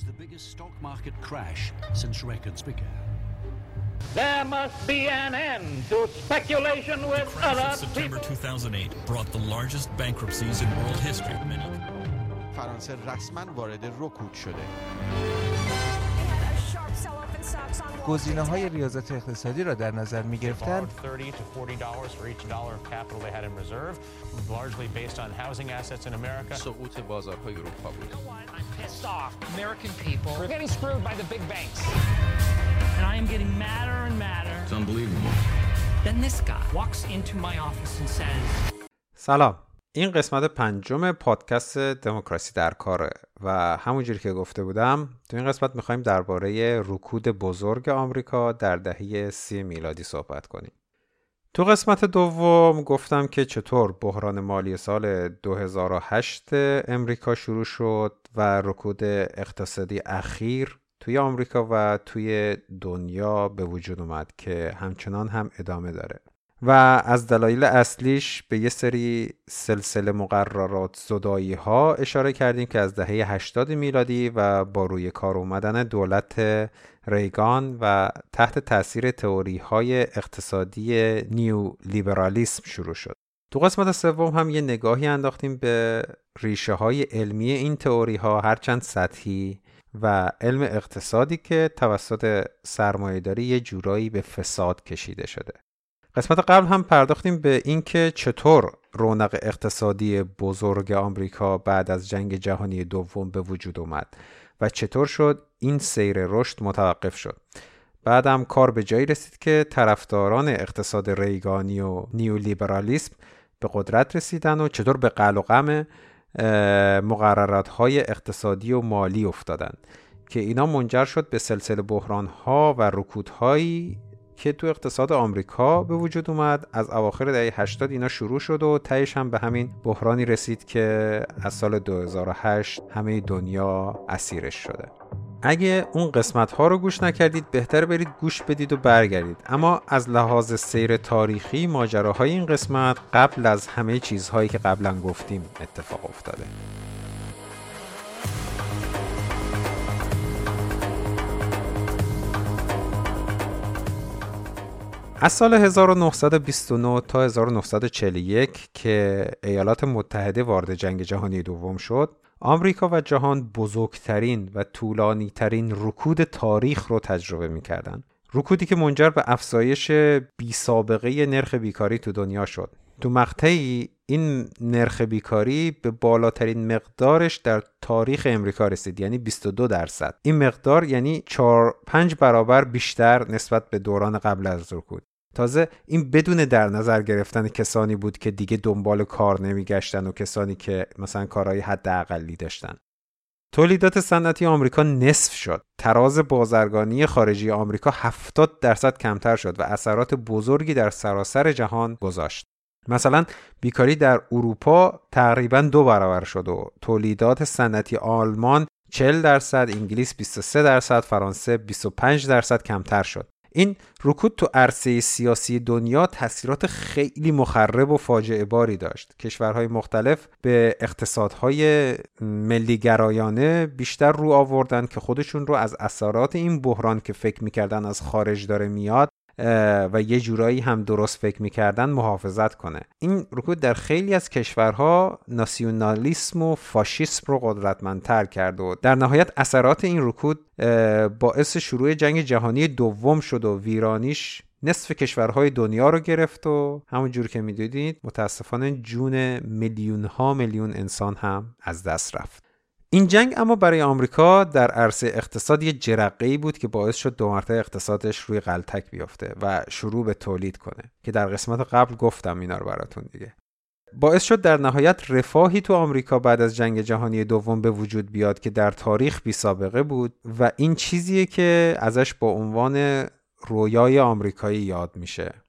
was the biggest stock market crash since records began. There must be an end to speculation with crash other of September people. 2008 brought the largest bankruptcies in world history. Many فرانسه رسما وارد رکود شده گزینه های ریاضت اقتصادی را در نظر می گرفتند borrowed 30 to 40 dollars for each dollar of capital they had in reserve, largely based on housing assets in America. سقوط بازارهای اروپا بود I'm pissed off. American people, We're getting screwed by the big banks. and I am getting madder and madder. It's unbelievable. Then this guy walks into my office and says, سلام این قسمت پنجم پادکست دموکراسی در کاره و همونجوری که گفته بودم تو این قسمت می‌خوایم درباره رکود بزرگ آمریکا در دهه سی میلادی صحبت کنیم تو قسمت دوم گفتم که چطور بحران مالی سال 2008 امریکا شروع شد و رکود اقتصادی اخیر توی آمریکا و توی دنیا به وجود اومد که همچنان هم ادامه داره. و از دلایل اصلیش به یه سری سلسله مقررات زدایی ها اشاره کردیم که از دهه 80 میلادی و با روی کار اومدن دولت ریگان و تحت تاثیر تئوری های اقتصادی نیو لیبرالیسم شروع شد. تو قسمت سوم هم یه نگاهی انداختیم به ریشه های علمی این تئوری ها هرچند سطحی و علم اقتصادی که توسط سرمایهداری یه جورایی به فساد کشیده شده. قسمت قبل هم پرداختیم به اینکه چطور رونق اقتصادی بزرگ آمریکا بعد از جنگ جهانی دوم به وجود اومد و چطور شد این سیر رشد متوقف شد. بعدم کار به جایی رسید که طرفداران اقتصاد ریگانی و نیولیبرالیسم به قدرت رسیدن و چطور به قل و غم مقررات های اقتصادی و مالی افتادن که اینا منجر شد به سلسله بحران ها و رکودهایی که تو اقتصاد آمریکا به وجود اومد. از اواخر دهه 80 اینا شروع شد و تهش هم به همین بحرانی رسید که از سال 2008 همه دنیا اسیرش شده. اگه اون قسمت ها رو گوش نکردید بهتر برید گوش بدید و برگردید. اما از لحاظ سیر تاریخی ماجراهای این قسمت قبل از همه چیزهایی که قبلا گفتیم اتفاق افتاده. از سال 1929 تا 1941 که ایالات متحده وارد جنگ جهانی دوم شد آمریکا و جهان بزرگترین و طولانی ترین رکود تاریخ رو تجربه می‌کردن. رکودی که منجر به افزایش بی سابقه نرخ بیکاری تو دنیا شد. تو مقطعی این نرخ بیکاری به بالاترین مقدارش در تاریخ امریکا رسید یعنی 22 درصد. این مقدار یعنی 4 5 برابر بیشتر نسبت به دوران قبل از رکود. تازه این بدون در نظر گرفتن کسانی بود که دیگه دنبال کار نمیگشتن و کسانی که مثلا کارهای حداقلی داشتن. تولیدات صنعتی آمریکا نصف شد. تراز بازرگانی خارجی آمریکا 70 درصد کمتر شد و اثرات بزرگی در سراسر جهان گذاشت. مثلا بیکاری در اروپا تقریبا دو برابر شد و تولیدات صنعتی آلمان 40 درصد انگلیس 23 درصد فرانسه 25 درصد کمتر شد. این رکود تو عرصه سیاسی دنیا تاثیرات خیلی مخرب و فاجعه باری داشت. کشورهای مختلف به اقتصادهای ملی گرایانه بیشتر رو آوردن که خودشون رو از اثرات این بحران که فکر می‌کردن از خارج داره میاد و یه جورایی هم درست فکر می‌کردن محافظت کنه. این رکود در خیلی از کشورها ناسیونالیسم و فاشیسم رو قدرتمندتر کرد و در نهایت اثرات این رکود باعث شروع جنگ جهانی دوم شد و ویرانیش نصف کشورهای دنیا رو گرفت و همونجور که می‌دونید متاسفانه جون میلیون ها میلیون انسان هم از دست رفت. این جنگ اما برای آمریکا در عرصه اقتصاد یه جرقه بود که باعث شد دو مرتبه اقتصادش روی غلطک بیفته و شروع به تولید کنه که در قسمت قبل گفتم اینا رو براتون دیگه. باعث شد در نهایت رفاهی تو آمریکا بعد از جنگ جهانی دوم به وجود بیاد که در تاریخ بی سابقه بود و این چیزیه که ازش با عنوان رویای آمریکایی یاد میشه.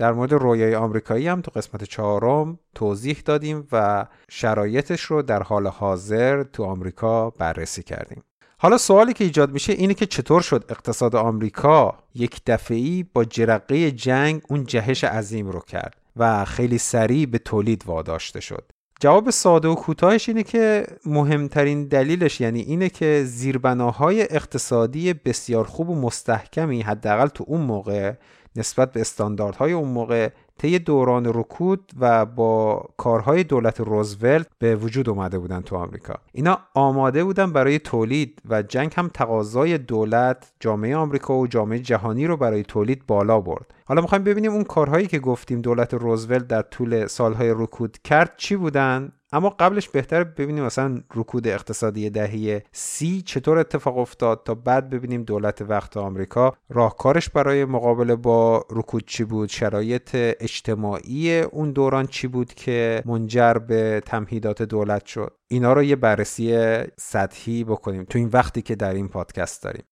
در مورد رویای آمریکایی هم تو قسمت چهارم توضیح دادیم و شرایطش رو در حال حاضر تو آمریکا بررسی کردیم. حالا سوالی که ایجاد میشه اینه که چطور شد اقتصاد آمریکا یک دفعی با جرقه جنگ اون جهش عظیم رو کرد و خیلی سریع به تولید واداشته شد؟ جواب ساده و کوتاهش اینه که مهمترین دلیلش یعنی اینه که زیربناهای اقتصادی بسیار خوب و مستحکمی حداقل تو اون موقع نسبت به استانداردهای اون موقع طی دوران رکود و با کارهای دولت روزولت به وجود اومده بودن تو آمریکا. اینا آماده بودن برای تولید و جنگ هم تقاضای دولت جامعه آمریکا و جامعه جهانی رو برای تولید بالا برد. حالا می‌خوایم ببینیم اون کارهایی که گفتیم دولت روزولت در طول سالهای رکود کرد چی بودن؟ اما قبلش بهتر ببینیم مثلا رکود اقتصادی دهه سی چطور اتفاق افتاد تا بعد ببینیم دولت وقت آمریکا. راهکارش برای مقابله با رکود چی بود؟ شرایط اجتماعی اون دوران چی بود که منجر به تمهیدات دولت شد؟ اینا رو یه بررسی سطحی بکنیم تو این وقتی که در این پادکست داریم.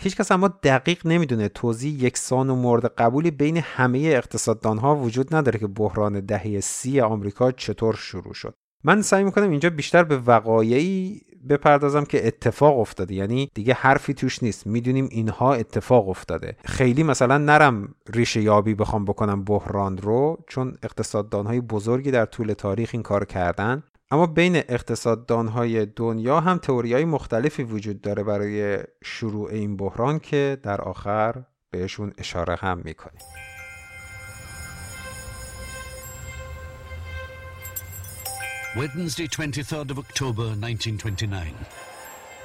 هیچکس اما دقیق نمی‌دونه توضیح یکسان و مورد قبولی بین همه اقتصاددان ها وجود نداره که بحران دهه سی آمریکا چطور شروع شد. من سعی می‌کنم اینجا بیشتر به وقایعی بپردازم که اتفاق افتاده. یعنی دیگه حرفی توش نیست. می‌دونیم اینها اتفاق افتاده. خیلی مثلا نرم ریشه یابی بخوام بکنم بحران رو چون اقتصاددان های بزرگی در طول تاریخ این کار کردن. اما بین اقتصاددان های دنیا هم تئوری های مختلفی وجود داره برای شروع این بحران که در آخر بهشون اشاره هم می‌کنیم. Wednesday, 23rd of October 1929.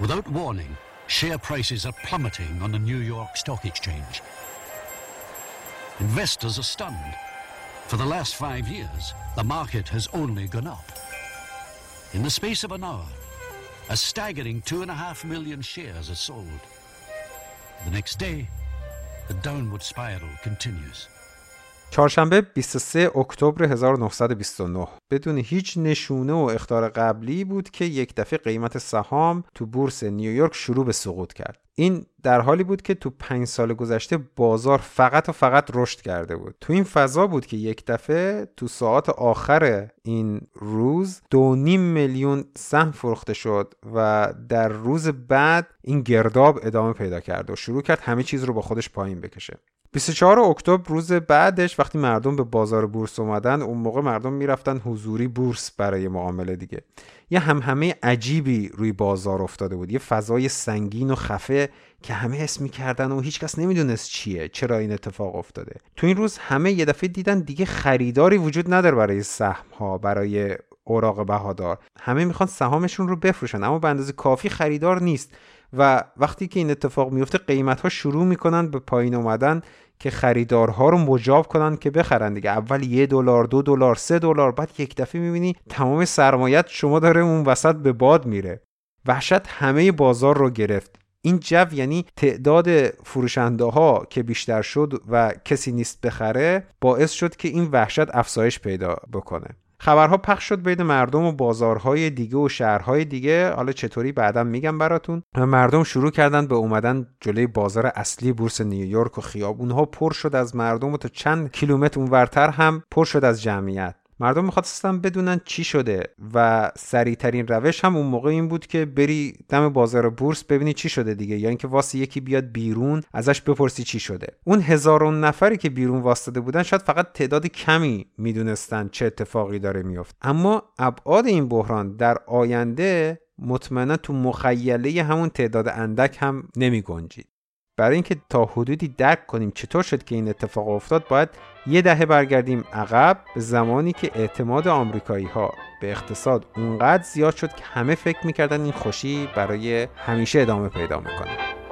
Without warning, share prices are plummeting on the New York Stock Exchange. Investors are stunned. For the last five years, the market has only gone up. In the space of an hour, a staggering two and a half million shares are sold. The next day, the downward spiral continues. چهارشنبه 23 اکتبر 1929 بدون هیچ نشونه و اختار قبلی بود که یک دفعه قیمت سهام تو بورس نیویورک شروع به سقوط کرد. این در حالی بود که تو پنج سال گذشته بازار فقط و فقط رشد کرده بود. تو این فضا بود که یک دفعه تو ساعت آخر این روز دو نیم میلیون سهم فروخته شد و در روز بعد این گرداب ادامه پیدا کرد و شروع کرد همه چیز رو با خودش پایین بکشه. 24 اکتبر روز بعدش وقتی مردم به بازار بورس اومدن اون موقع مردم می‌رفتن حضوری بورس برای معامله دیگه. یه هم همه عجیبی روی بازار افتاده بود. یه فضای سنگین و خفه که همه حس می‌کردن و هیچکس نمی‌دونست چیه چرا این اتفاق افتاده. تو این روز همه یه دفعه دیدن دیگه خریداری وجود نداره برای سهم ها برای اوراق بهادار. همه می‌خوان سهامشون رو بفروشن اما به اندازه کافی خریدار نیست. و وقتی که این اتفاق میفته قیمت ها شروع می‌کنن به پایین اومدن که خریدارها رو مجاب کنن که بخرن دیگه. اول یه دلار دو دلار سه دلار بعد یک دفعه می‌بینی تمام سرمایت شما داره اون وسط به باد میره. وحشت همه بازار رو گرفت. این جو یعنی تعداد فروشنده ها که بیشتر شد و کسی نیست بخره باعث شد که این وحشت افزایش پیدا بکنه. خبرها پخش شد بین مردم و بازارهای دیگه و شهرهای دیگه. حالا چطوری بعدا میگم براتون. مردم شروع کردن به اومدن جلوی بازار اصلی بورس نیویورک و خیابونها. پر شد از مردم و تا چند کیلومتر اونورتر هم پر شد از جمعیت. مردم می‌خواستن بدونن چی شده و سریعترین روش هم اون موقع این بود که بری دم بازار بورس ببینی چی شده دیگه. یا اینکه واسه یکی بیاد بیرون ازش بپرسی چی شده. اون هزارون نفری که بیرون واسطه بودن شاید فقط تعداد کمی می‌دونستن چه اتفاقی داره میفت اما ابعاد این بحران در آینده مطمئنا تو مخیله همون تعداد اندک هم نمی گنجید برای اینکه تا حدودی درک کنیم چطور شد که این اتفاق افتاد باید یه دهه برگردیم عقب به زمانی که اعتماد آمریکایی ها به اقتصاد اونقدر زیاد شد که همه فکر می‌کردن این خوشی برای همیشه ادامه پیدا می‌کنه.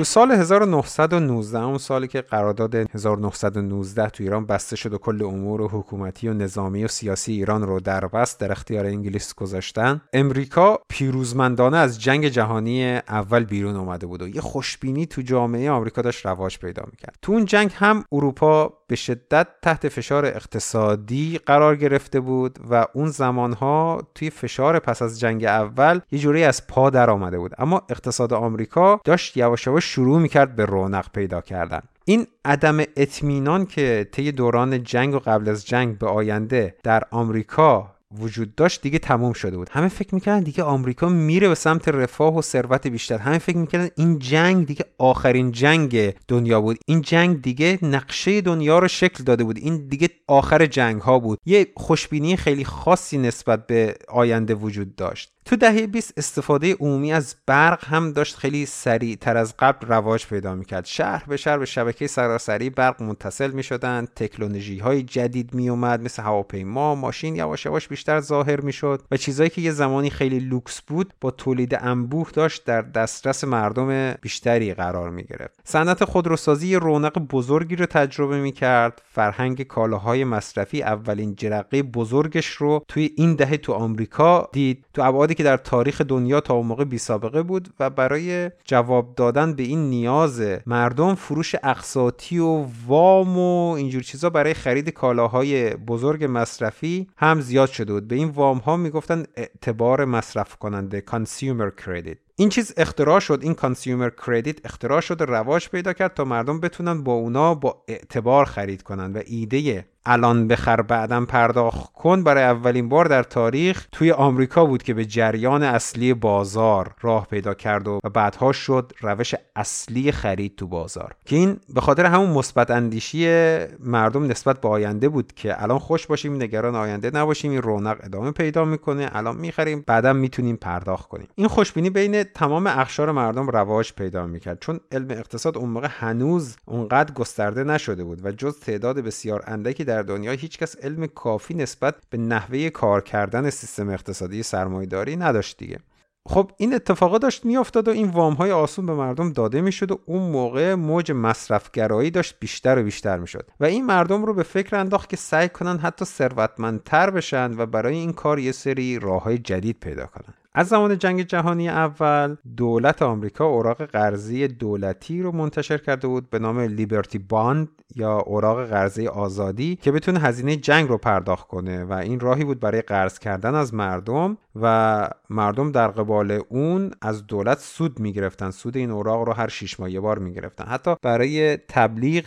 تو سال 1919 اون سالی که قرارداد 1919 تو ایران بسته شد و کل امور و حکومتی و نظامی و سیاسی ایران رو در بست در اختیار انگلیس گذاشتن امریکا پیروزمندانه از جنگ جهانی اول بیرون اومده بود و یه خوشبینی تو جامعه آمریکا داشت رواج پیدا می‌کرد. تو اون جنگ هم اروپا به شدت تحت فشار اقتصادی قرار گرفته بود و اون زمانها توی فشار پس از جنگ اول یه جوری از پا در آمده بود. اما اقتصاد آمریکا داشت یواش یواش شروع می‌کرد به رونق پیدا کردن. این عدم اطمینان که طی دوران جنگ و قبل از جنگ به آینده در آمریکا وجود داشت دیگه تموم شده بود. همه فکر می‌کردن دیگه آمریکا میره به سمت رفاه و ثروت بیشتر. همه فکر می‌کردن این جنگ دیگه آخرین جنگ دنیا بود. این جنگ دیگه نقشه دنیا رو شکل داده بود. این دیگه آخر جنگ ها بود. یه خوشبینی خیلی خاصی نسبت به آینده وجود داشت. تو دهه 20 استفاده عمومی از برق هم داشت خیلی سریع تر از قبل رواج پیدا می‌کرد. شهر به شهر به شبکه سراسری برق متصل می‌شدن تکنولوژی های جدید می اومد مثل هواپیما ماشین یواش یواش بیشتر ظاهر می‌شد و چیزایی که یه زمانی خیلی لوکس بود با تولید انبوه داشت در دسترس مردم بیشتری قرار می گرفت صنعت خودروسازی رونق بزرگی رو تجربه می‌کرد. فرهنگ کالاهای مصرفی اولین جرقه بزرگش رو توی این دهه تو آمریکا دید. تو که در تاریخ دنیا تا اون موقع بی سابقه بود و برای جواب دادن به این نیاز مردم فروش اقساطی و وام و اینجور چیزا برای خرید کالاهای بزرگ مصرفی هم زیاد شده بود. به این وام ها می‌گفتن اعتبار مصرف کننده consumer credit. این چیز اختراع شد این کانسیومر کردیت اختراع شد و رواج پیدا کرد تا مردم بتونن با اونا با اعتبار خرید کنن و ایده الان بخر بعدم پرداخت کن برای اولین بار در تاریخ توی آمریکا بود که به جریان اصلی بازار راه پیدا کرد و بعدها شد روش اصلی خرید تو بازار. که این به خاطر همون مثبت اندیشی مردم نسبت به آینده بود که الان خوش باشیم نگران آینده نباشیم این رونق ادامه پیدا می‌کنه الان می‌خریم بعدا می‌تونیم پرداخت کنیم. این خوشبینی بین تمام اخشار مردم رواج پیدا می‌کرد. چون علم اقتصاد اون موقع هنوز اونقدر گسترده نشده بود و جز تعداد بسیار اندکی در دنیا هیچکس علم کافی نسبت به نحوه کار کردن سیستم اقتصادی سرمایهداری نداشت دیگه. خب این اتفاقا داشت میافتاد و این وام های آسون به مردم داده می‌شد و اون موقع موج مصرفگرایی داشت بیشتر و بیشتر می‌شد و این مردم رو به فکر انداخت که سعی کنن حتی ثروتمندتر بشن و برای این کار یه سری راه های جدید پیدا کنن. از زمان جنگ جهانی اول دولت آمریکا اوراق قرضی دولتی رو منتشر کرده بود به نام لیبرتی باند یا اوراق قرضه آزادی که بتونه هزینه جنگ رو پرداخت کنه و این راهی بود برای قرض کردن از مردم و مردم در قبال اون از دولت سود می‌گرفتن. سود این اوراق رو هر شیش ماه یه بار می‌گرفتن. حتی برای تبلیغ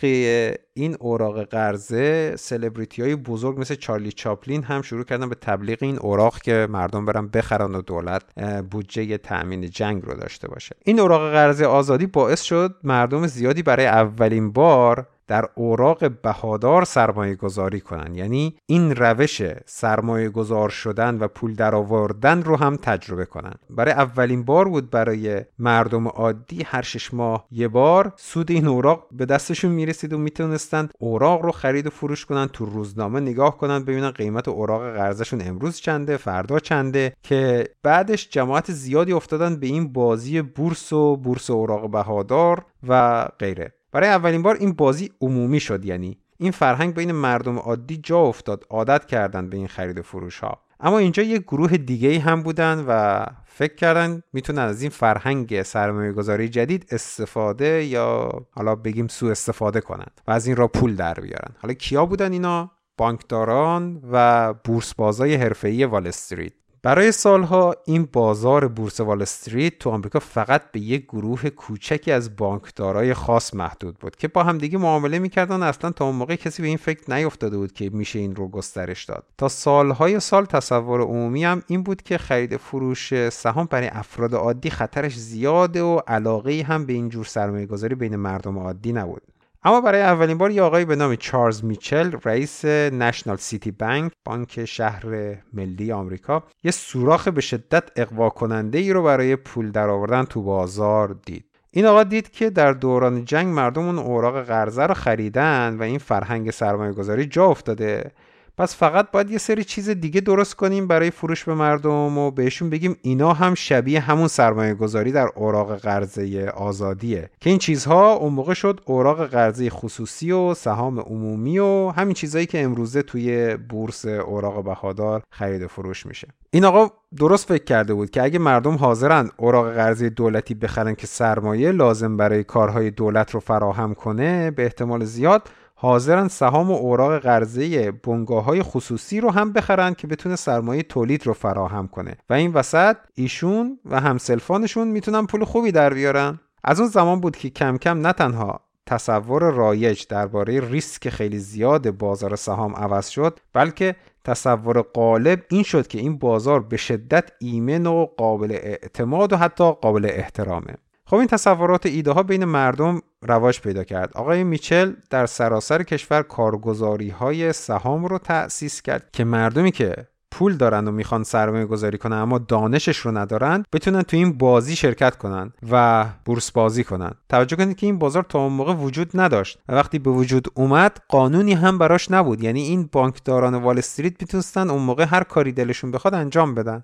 این اوراق قرضه سلبریتی های بزرگ مثل چارلی چاپلین هم شروع کردن به تبلیغ این اوراق که مردم برن بخرن و دولت بودجه تأمین جنگ رو داشته باشه. این اوراق قرضه آزادی باعث شد مردم زیادی برای اولین بار در اوراق بهادار سرمایه گذاری کنن یعنی این روش سرمایه گذار شدن و پول درآوردن رو هم تجربه کنن برای اولین بار بود برای مردم عادی هر شش ماه یه بار سود این اوراق به دستشون می‌رسید و می‌تونستن اوراق رو خرید و فروش کنن تو روزنامه نگاه کنن ببینن قیمت اوراق قرضشون امروز چنده فردا چنده که بعدش جماعت زیادی افتادن به این بازی بورس و بورس اوراق بهادار و غیره. برای اولین بار این بازی عمومی شد یعنی این فرهنگ بین مردم عادی جا افتاد عادت کردن به این خرید و فروش ها اما اینجا یه گروه دیگه هم بودن و فکر کردن می‌تونن از این فرهنگ سرمایه گذاری جدید استفاده یا حالا بگیم سوء استفاده کنند و از این را پول در بیارن. حالا کیا بودن اینا؟ بانکداران و بورس بازای حرفه‌ای وال استریت. برای سالها این بازار بورس وال استریت تو آمریکا فقط به یک گروه کوچکی از بانکدارای خاص محدود بود که با همدیگه معامله می‌کردن اصلا تا اون موقع کسی به این فکر نیفتاده بود که میشه این رو گسترش داد. تا سالهای سال تصور عمومی هم این بود که خرید فروش سهام برای افراد عادی خطرش زیاده و علاقه هم به این جور سرمایه گذاری بین مردم عادی نبود. اما برای اولین بار یه آقایی به نام چارلز میچل رئیس نشنال سیتی بانک بانک شهر ملی آمریکا یه سوراخ به شدت اقوا کننده ای رو برای پول درآوردن تو بازار دید. این آقا دید که در دوران جنگ مردم اون اوراق قرضه رو خریدن و این فرهنگ سرمایه گذاری جا افتاده. پس فقط باید یه سری چیز دیگه درست کنیم برای فروش به مردم و بهشون بگیم اینا هم شبیه همون سرمایه گذاری در اوراق قرضه آزادیه. که این چیزها اون موقع شد اوراق قرضه خصوصی و سهام عمومی و همین چیزهایی که امروزه توی بورس اوراق بهادار خرید و فروش میشه. این آقا درست فکر کرده بود که اگه مردم حاضرن اوراق قرضه دولتی بخرن که سرمایه لازم برای کارهای دولت رو فراهم کنه به احتمال زیاد حاضرن سهام و اوراق قرضه بنگاه های خصوصی رو هم بخرن که بتونه سرمایه تولید رو فراهم کنه. و این وسط ایشون و همسلفانشون می‌تونن پول خوبی در بیارن. از اون زمان بود که کم کم نه تنها تصور رایج درباره ریسک خیلی زیاد بازار سهام عوض شد بلکه تصور غالب این شد که این بازار به شدت ایمن و قابل اعتماد و حتی قابل احترامه. خب این تصورات ایده ها بین مردم رواج پیدا کرد. آقای میچل در سراسر کشور کارگزاری های سهام رو تأسیس کرد که مردمی که پول دارن و می‌خوان سرمایه گذاری کنن اما دانشش رو ندارن بتونن تو این بازی شرکت کنن و بورس بازی کنن. توجه کنید که این بازار تا اون موقع وجود نداشت و وقتی به وجود اومد قانونی هم براش نبود. یعنی این بانکداران وال استریت می‌تونستن اون موقع هر کاری دلشون بخواد انجام بدن.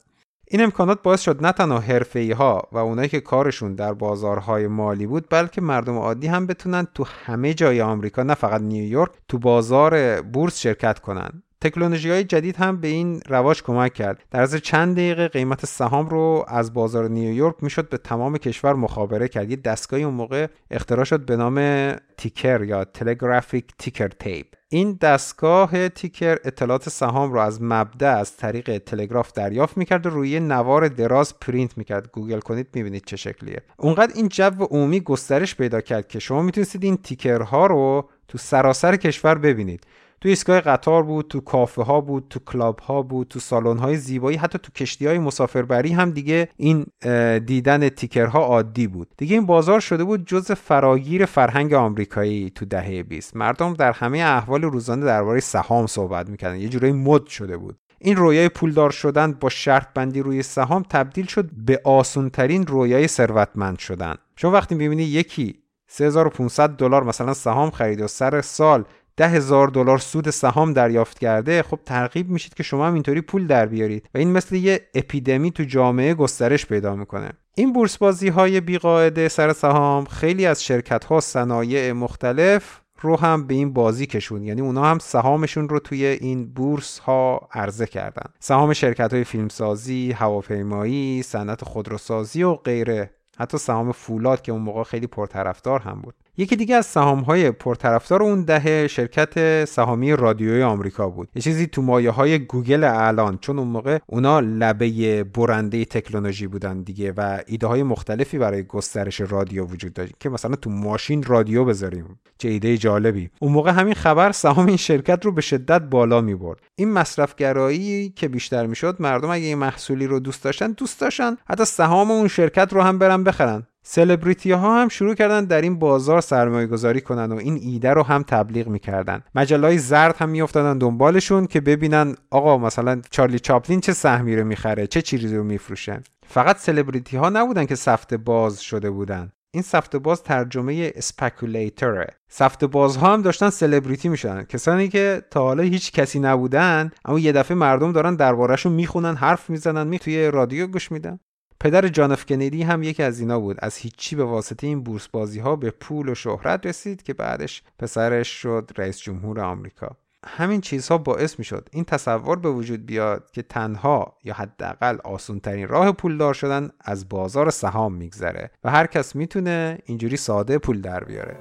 این امکانات باعث شد نه تنها حرفه‌ای ها و اونایی که کارشون در بازارهای مالی بود بلکه مردم عادی هم بتونن تو همه جای آمریکا نه فقط نیویورک تو بازار بورس شرکت کنن. تکنولوژی های جدید هم به این رواج کمک کرد. در عرض چند دقیقه قیمت سهام رو از بازار نیویورک می‌شد به تمام کشور مخابره کرد. یه دستگاهی اون موقع اختراع شد به نام ticker یا telegraphic ticker tape. این دستگاه ticker اطلاعات سهام رو از مبدا از طریق تلگراف دریافت می‌کرد و روی نوار دراز پرینت می‌کرد. گوگل کنید می‌بینید چه شکلیه. اونقدر این جو عمومی گسترش پیدا کرد که شما می‌تونستید این ticker ها رو تو سراسر کشور ببینید. تو ایستگاه قطار بود تو کافه ها بود تو کلاب ها بود تو سالن های زیبایی حتی تو کشتی های مسافربری هم دیگه این دیدن تیکرها عادی بود. دیگه این بازار شده بود جز فراگیر فرهنگ آمریکایی تو دهه 20 مردم در همه احوال روزانه درباره سهام صحبت می‌کردن. یه جورایی مد شده بود. این رویای پولدار شدن با شرط بندی روی سهام تبدیل شد به آسونترین رویای ثروتمند شدن. شما وقتی می‌بینی یکی 3500 دلار مثلا سهام خرید و سر سال ده هزار دلار سود سهام دریافت کرده خب ترغیب میشید که شما هم اینطوری پول در بیارید و این مثل یه اپیدمی تو جامعه گسترش پیدا می‌کنه. این بورس بازی های بیقاعده سر سهام خیلی از شرکت ها صنایع مختلف رو هم به این بازی کشون یعنی اونا هم سهامشون رو توی این بورس ها عرضه کردن. سهام شرکت های فیلمسازی هواپیمایی صنعت خودروسازی و غیره. حتی سهام فولاد که اون موقع خیلی پرطرفدار هم بود. یکی دیگه از سهام های پرطرفدار اون دهه شرکت سهامی رادیوی آمریکا بود. یه چیزی تو مایه های گوگل الان چون اون موقع اونا لبه برنده تکنولوژی بودن دیگه و ایده های مختلفی برای گسترش رادیو وجود داشت که مثلا تو ماشین رادیو بذاریم. چه ایده جالبی. اون موقع همین خبر سهام این شرکت رو به شدت بالا می برد این مصرفگرایی که بیشتر می‌شد مردم اگه این محصولی رو دوست داشتن دوست داشتن حتی سهام اون شرکت رو هم برن بخرن. سلبریتی ها هم شروع کردن در این بازار سرمایه گذاری کنن و این ایده رو هم تبلیغ می‌کردن. مجله های زرد هم میافتادن دنبالشون که ببینن آقا مثلا چارلی چاپلین چه سهمی رو می‌خره چه چیزی رو میفروشن. فقط سلبریتی ها نبودن که سفته باز شده بودن. این سفته باز ترجمه اسپکولیتره سفته بازها هم داشتن سلبریتی می‌شدن. کسانی که تا حالا هیچ کسی نبودن اما یه دفعه مردم دارن دربارهشون می‌خونن حرف می‌زنن می توی رادیو گوش میدن. پدر جان اف هم یکی از اینا بود. از هیچی به واسطه این بورس بازی ها به پول و شهرت رسید که بعدش پسرش شد رئیس جمهور آمریکا. همین چیزها باعث می شد این تصور به وجود بیاد که تنها یا حداقل آسونترین راه پولدار شدن از بازار سهام میگذره و هر کس می‌تونه اینجوری ساده پول در بیاره.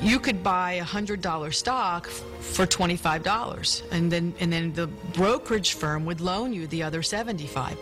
You could buy a hundred dollar stock for twenty five dollars, and then and then the brokerage firm would loan you the other seventy five.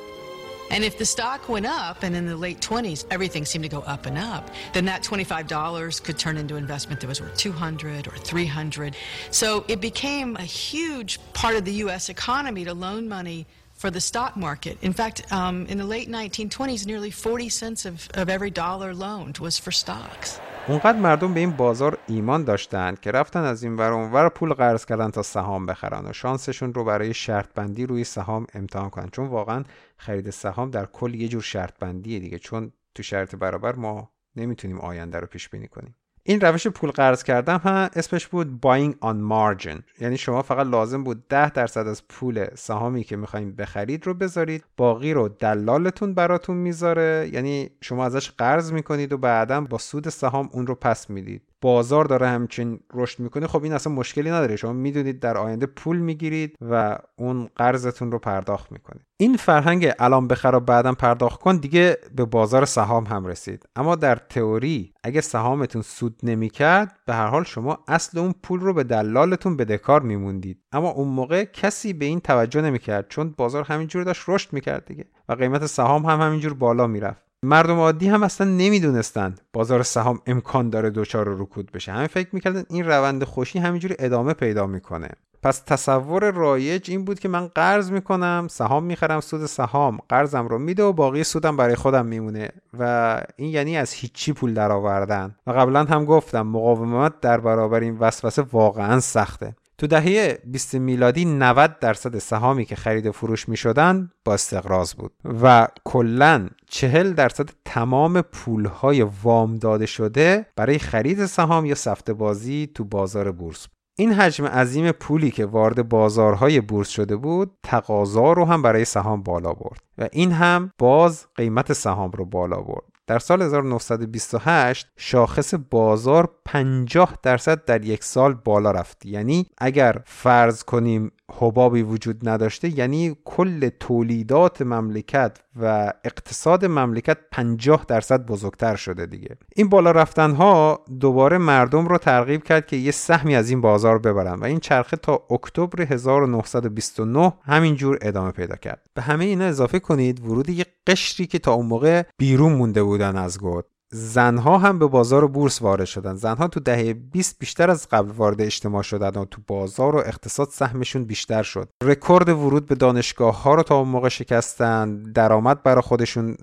And if the stock went up, and in the late 20s, everything seemed to go up and up, then that $25 could turn into investment that was worth 200 or 300. So it became a huge part of the U.S. economy to loan money for the stock market. In fact, um, in the late 1920s, nearly 40 cents of, of every dollar loaned was for stocks. اونقدر مردم به این بازار ایمان داشتند که رفتن از این ور اونور پول قرض کردن تا سهام بخرن و شانسشون رو برای شرط بندی روی سهام امتحان کنن چون واقعا خرید سهام در کل یه جور شرط بندیه دیگه چون تو شرط برابر ما نمی‌تونیم آینده رو پیش بینی کنیم این روش پول قرض کردن هم اسمش بود buying on margin. یعنی شما فقط لازم بود 10 درصد از پول سهامی که می‌خوایم بخرید رو بذارید باقی رو دلالتون براتون می‌ذاره. یعنی شما ازش قرض می‌کنید و بعدا با سود سهام اون رو پس می‌دید. بازار داره همچین رشد می‌کنه خب این اصلا مشکلی نداره. شما می‌دونید در آینده پول می‌گیرید و اون قرضتون رو پرداخت می‌کنید. این فرهنگ الان بخر و بعدا پرداخت کن دیگه به بازار سهام هم رسید. اما در تئوری اگه سهامتون سود نمی‌کرد به هر حال شما اصل اون پول رو به دلالتون بدهکار میموندید. اما اون موقع کسی به این توجه نمی‌کرد چون بازار همینجور داشت رشد می‌کرد دیگه و قیمت سهام هم همینجور بالا می‌رفت. مردم عادی هم اصلا نمی‌دونستند بازار سهام امکان داره دچار رکود بشه. همه فکر می‌کردن این روند خوشی همینجوری ادامه پیدا می‌کنه. پس تصور رایج این بود که من قرض می‌کنم سهام می‌خرم سود سهام قرضم رو میده و باقی سودم برای خودم میمونه. و این یعنی از هیچی پول درآوردن. و قبلا هم گفتم مقاومت در برابر این وسوسه واقعا سخته. تو دهه 20 میلادی 90 درصد سهامی که خرید و فروش می شدن با استقراض بود و کلا 40 درصد تمام پولهای وام داده شده برای خرید سهام یا سفته بازی تو بازار بورس این حجم عظیم پولی که وارد بازارهای بورس شده بود تقاضا رو هم برای سهام بالا برد و این هم باز قیمت سهام رو بالا برد. در سال 1928 شاخص بازار 50 درصد در یک سال بالا رفت. یعنی اگر فرض کنیم حبابی وجود نداشته یعنی کل تولیدات مملکت و اقتصاد مملکت 50 درصد بزرگتر شده دیگه. این بالا رفتن ها دوباره مردم رو ترغیب کرد که یه سهمی از این بازار ببرن و این چرخه تا اکتبر 1929 همینجور ادامه پیدا کرد. به همه اینا اضافه کنید ورود یه قشری که تا اون موقع بیرون مونده بودن از گود. زنها هم به بازار بورس وارد شدن. زنها تو دهه 20 بیشتر از قبل وارد اجتماع شدن و تو بازار و اقتصاد سهمشون بیشتر شد. رکورد ورود به دانشگاه ها رو تا اون موقع شکستن درآمد برای خودشون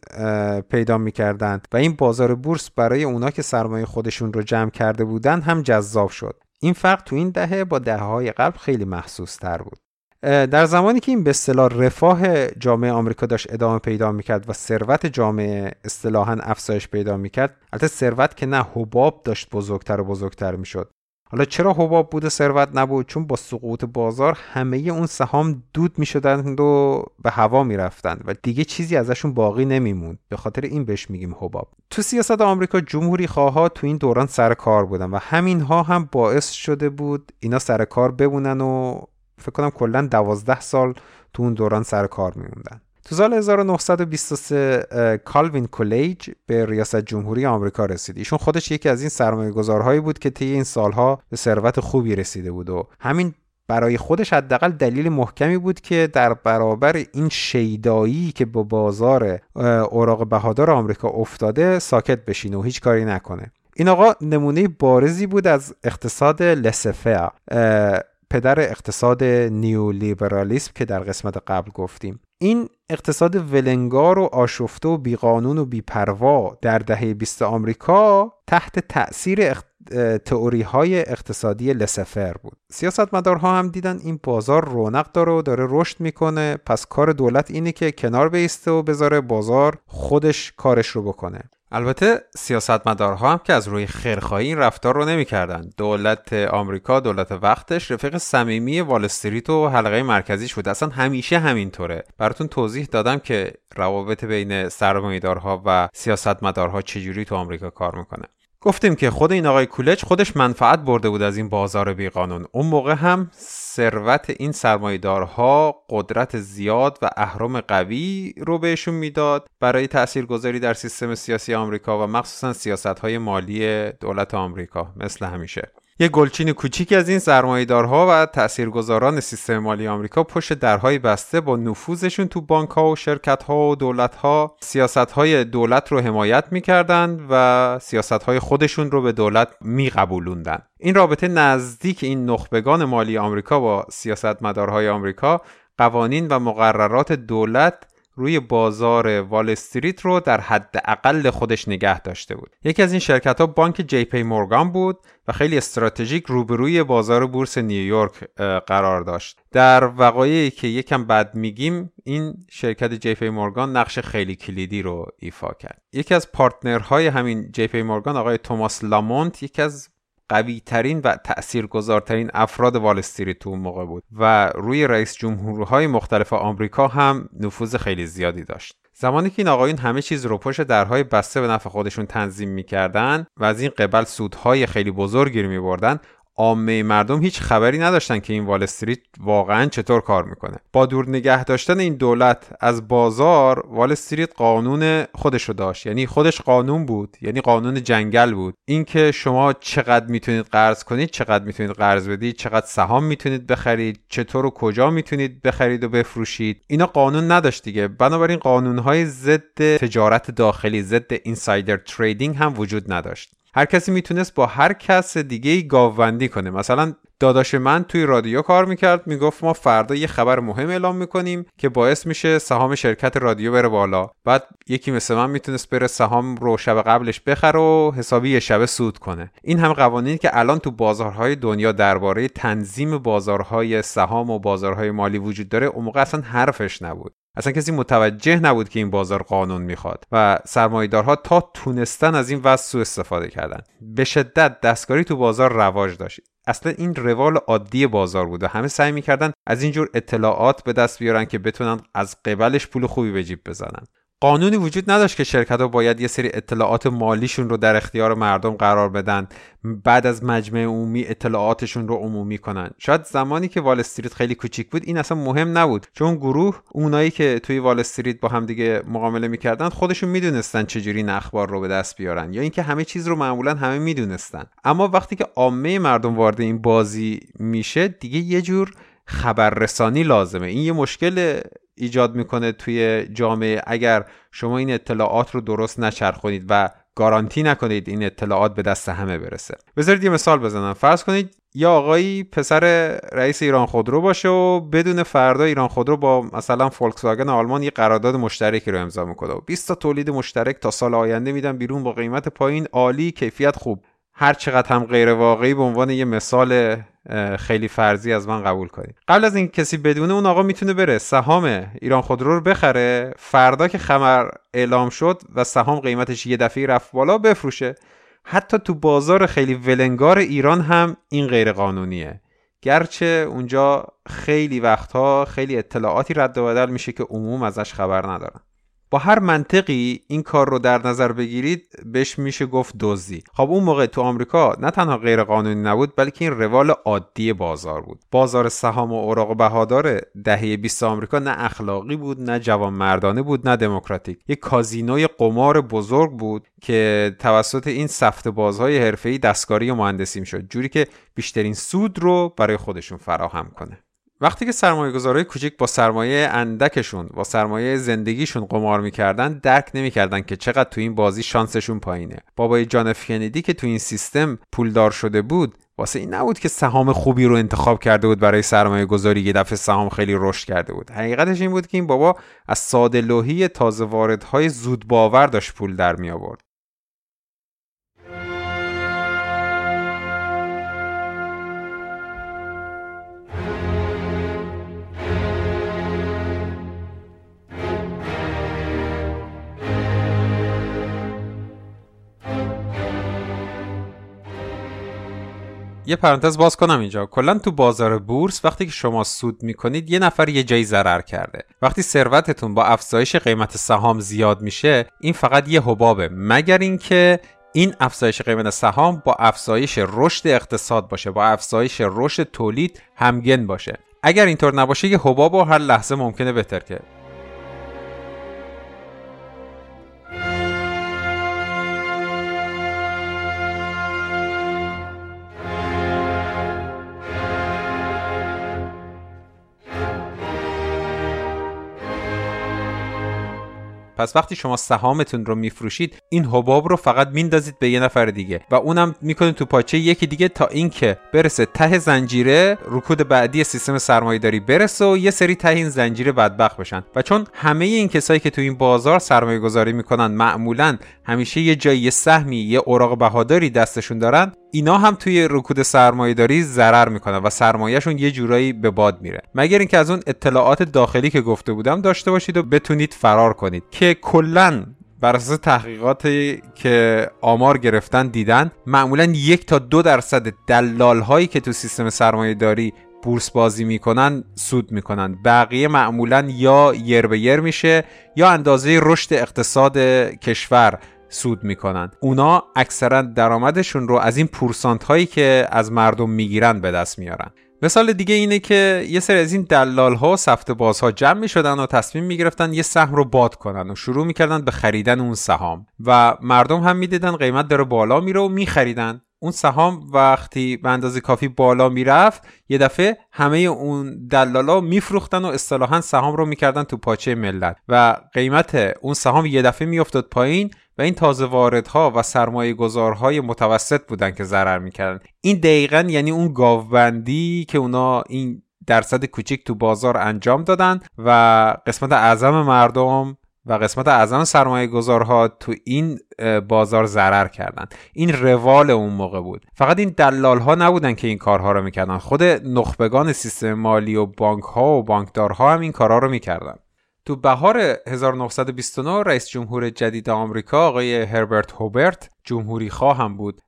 پیدا می‌کردن و این بازار بورس برای اونا که سرمایه خودشون رو جمع کرده بودن هم جذاب شد. این فرق تو این دهه با دهه های قبل خیلی محسوس تر بود. در زمانی که این به اصطلاح رفاه جامعه آمریکا داشت ادامه پیدا می‌کرد و ثروت جامعه اصطلاحا افزایش پیدا می‌کرد البته ثروت که نه حباب داشت بزرگتر و بزرگتر می‌شد. حالا چرا حباب بود و ثروت نبود؟ چون با سقوط بازار همه اون سهام دود می‌شدند و به هوا می‌رفتند و دیگه چیزی ازشون باقی نمیموند. به خاطر این بهش میگیم حباب. تو سیاست آمریکا جمهوری خواه تو این دوران سر کار بودن و همین ها هم باعث شده بود اینا سر کار بمونن و فکر کنم کلا 12 سال تو اون دوران سر کار میموندن. تو سال 1923 کالوین کلیج به ریاست جمهوری آمریکا رسید. ایشون خودش یکی از این سرمایه گذارهایی بود که طی این سالها به ثروت خوبی رسیده بود و همین برای خودش حداقل دلیل محکمی بود که در برابر این شیدایی که با بازار اوراق بهادار آمریکا افتاده ساکت بشینه و هیچ کاری نکنه. این آقا نمونه بارزی بود از اقتصاد لسفه پدر اقتصاد نیولیبرالیسم که در قسمت قبل گفتیم. این اقتصاد ولنگار و آشفته و بیقانون و بیپروا در دهه 20 آمریکا تحت تأثیر اخت... تئوری های اقتصادی لسفر بود. سیاستمدارها هم دیدن این بازار رونق داره و داره رشد می‌کنه. پس کار دولت اینه که کنار بیسته و بذاره بازار خودش کارش رو بکنه. البته سیاستمدارها هم که از روی خیرخواهی این رفتار رو نمی‌کردن. دولت آمریکا دولت وقتش رفیق صمیمی وال استریت و حلقه مرکزیش بود. اصلا همیشه همینطوره. براتون توضیح دادم که روابط بین سرمایه‌دارها و سیاستمدارها چجوری تو آمریکا کار می‌کنه. گفتیم که خود این آقای کولج خودش منفعت برده بود از این بازار بیقانون. اون موقع هم ثروت این سرمایدارها قدرت زیاد و اهرم قوی رو بهشون می‌داد برای تاثیرگذاری در سیستم سیاسی آمریکا و مخصوصا سیاست های مالی دولت آمریکا مثل همیشه. یه گلچین کوچیکی از این سرمایه‌دارها و تاثیرگذاران سیستم مالی آمریکا پشت درهای بسته با نفوذشون تو بانک ها و شرکت ها و دولت ها سیاست های دولت رو حمایت می‌کردند و سیاست های خودشون رو به دولت میقبولوندن این رابطه نزدیک این نخبگان مالی آمریکا با سیاستمدارهای آمریکا قوانین و مقررات دولت روی بازار وال استریت رو در حد اقل خودش نگه داشته بود. یکی از این شرکت ها بانک جی پی مورگان بود و خیلی استراتژیک روبروی بازار بورس نیویورک قرار داشت. در وقایعی که یکم بعد میگیم این شرکت جی پی مورگان نقش خیلی کلیدی رو ایفا کرد. یکی از partner های همین جی پی مورگان آقای توماس لامونت یکی از قوی ترین و تاثیرگذارترین افراد وال استریت اون موقع بود و روی رئیس جمهورهای مختلف آمریکا هم نفوذ خیلی زیادی داشت. زمانی که این آقایون همه چیز رو پشت درهای بسته به نفع خودشون تنظیم می‌کردن و از این قبل سودهای خیلی بزرگی رو میبردن عامه مردم هیچ خبری نداشتن که این وال استریت واقعا چطور کار می‌کنه. با دور نگه داشتن این دولت از بازار وال استریت قانون خودش رو داشت. یعنی خودش قانون بود یعنی قانون جنگل بود. اینکه شما چقدر می‌تونید قرض کنید چقدر می‌تونید قرض بدید چقدر سهام می‌تونید بخرید چطور و کجا می‌تونید بخرید و بفروشید اینا قانون نداشت دیگه. بنابراین قانونهای ضد تجارت داخلی ضد اینسایدر تریدینگ هم وجود نداشت. هر کسی می‌تونست با هر کس دیگه ای گاوبندی کنه. مثلا داداش من توی رادیو کار می‌کرد می‌گفت ما فردا یه خبر مهم اعلام می‌کنیم که باعث میشه سهام شرکت رادیو بره بالا. بعد یکی مثل من می‌تونست بره سهام رو شب قبلش بخره و حسابی یه شبه سود کنه. این هم قوانینی که الان تو بازارهای دنیا درباره تنظیم بازارهای سهام و بازارهای مالی وجود داره اون موقع اصلا حرفش نبود. اصلا کسی متوجه نبود که این بازار قانون می‌خواد و سرمایهدارها تا تونستن از این وضع سوء استفاده کردن. به شدت دستکاری تو بازار رواج داشت. اصلا این روال عادی بازار بود و همه سعی می‌کردن از اینجور اطلاعات به دست بیارن که بتونن از قبلش پول خوبی به جیب بزنن. قانونی وجود نداشت که شرکت ها باید یه سری اطلاعات مالیشون رو در اختیار مردم قرار بدن بعد از مجمع عمومی اطلاعاتشون رو عمومی کنن. شاید زمانی که وال استریت خیلی کوچیک بود این اصلا مهم نبود. چون گروه اونایی که توی وال استریت با هم دیگه معامله می‌کردن خودشون می‌دونستن چجوری این اخبار رو به دست بیارن یا اینکه همه چیز رو معمولا همه می‌دونستن. اما وقتی که عامه مردم وارد این بازی میشه دیگه یه جور خبررسانی لازمه. این یه مشکل ایجاد می‌کنه توی جامعه. اگر شما این اطلاعات رو درست نچرخونید و گارانتی نکنید این اطلاعات به دست همه برسه. بذارید یه مثال بزنم. فرض کنید یا آقایی پسر رئیس ایران خودرو باشه و بدون فردا ایران خودرو با مثلا فولکس واگن آلمان یه قرارداد مشترکی رو امضا می‌کنه و 20 تا تولید مشترک تا سال آینده میدن بیرون با قیمت پایین عالی کیفیت خوب. هر چقدر هم غیر واقعی به عنوان یه مثال خیلی فرضی از من قبول کنید قبل از این کسی بدونه اون آقا می‌تونه بره. سهام ایران خودرو رو بخره. فردا که خبر اعلام شد و سهام قیمتش یه دفعه رفت بالا بفروشه. حتی تو بازار خیلی ولنگار ایران هم این غیر قانونیه گرچه اونجا خیلی وقتها خیلی اطلاعاتی رد و بدل میشه که عموم ازش خبر ندارن. با هر منطقی این کار رو در نظر بگیرید بهش میشه گفت دزدی. خب اون موقع تو آمریکا نه تنها غیر قانونی نبود بلکه این روال عادی بازار بود. بازار سهام و اوراق بهادار دهه 20 آمریکا نه اخلاقی بود نه جوان مردانه بود نه دموکراتیک. یک کازینوی قمار بزرگ بود که توسط این سفت بازهای حرفه‌ای دستکاری و مهندسی می‌شد جوری که بیشترین سود رو برای خودشون فراهم کنه. وقتی که سرمایه گذارای کوچیک با سرمایه اندکشون با سرمایه زندگیشون قمار می‌کردن درک نمی‌کردن که چقدر تو این بازی شانسشون پایینه. بابای جان کندی که تو این سیستم پولدار شده بود واسه این نبود که سهام خوبی رو انتخاب کرده بود برای سرمایه گذاری یه دفعه سهام خیلی رشد کرده بود. حقیقتش این بود که این بابا از ساده لوحی تازه واردهای زود باور داشت پول در می آورد یه پرانتز باز کنم اینجا. کلا تو بازار بورس وقتی که شما سود می‌کنید یه نفر یه جایی ضرر کرده. وقتی ثروتتون با افزایش قیمت سهام زیاد میشه این فقط یه حبابه. مگر اینکه این افزایش قیمت سهام با افزایش رشد اقتصاد باشه با افزایش رشد تولید همگن باشه. اگر اینطور نباشه یه حباب و هر لحظه ممکنه بهتر که پس وقتی شما سهامتون رو میفروشید این حباب رو فقط میندازید به یه نفر دیگه و اونم می‌کنید تو پاچه یکی دیگه تا اینکه برسه ته زنجیره رکود بعدی سیستم سرمایهداری برسه و یه سری ته این زنجیره بدبخت بشن. و چون همه این کسایی که تو این بازار سرمایه گذاری می‌کنن معمولا همیشه یه جایی سهمی یه اوراق بهاداری دستشون دارن اینا هم توی رکود سرمایهداری ضرر می‌کنن و سرمایهشون یه جورایی به باد میره. مگر اینکه از اون اطلاعات داخلی که گفته بودم داشته باشید و بتونید فرار کنید. که کلا بر اساس تحقیقاتی که آمار گرفتن دیدن معمولا یک تا دو درصد دلال هایی که تو سیستم سرمایه داری بورس بازی می‌کنن سود می‌کنن. بقیه معمولا یا یر به یر میشه یا اندازه رشد اقتصاد کشور. سود می‌کنن اونا اکثرا درآمدشون رو از این پورسانت هایی که از مردم می‌گیرن به دست میارن. مثال دیگه اینه که یه سری از این دلال ها و سفت بازها جمع می شدن و تصمیم می گرفتن یه سهم رو باد کنن و شروع می‌کردن به خریدن اون سهام. و مردم هم می‌دیدن قیمت داره بالا میره و میخریدن اون سهام. وقتی به اندازه کافی بالا می‌رفت یه دفعه همه اون دلالا میفروختن و اصطلاحا سهام رو می‌کردن تو پاچه ملت. و قیمت اون سهام یه دفعه میافتاد پایین. و این تازه واردها و سرمایه گذارهای متوسط بودن که ضرر می‌کردن. این دقیقا یعنی اون گاوبندی که اونا این درصد کوچیک تو بازار انجام دادن و قسمت اعظم مردم و قسمت اعظم سرمایه گذارها تو این بازار ضرر کردن. این روال اون موقع بود. فقط این دلال ها نبودن که این کارها رو می‌کردن. خود نخبگان سیستم مالی و بانک ها و بانکدارها هم این کارها رو می‌کردن. تو بهار 1929 رئیس جمهور جدید آمریکا آقای هربرت هوبرت جمهوری خواهم بود.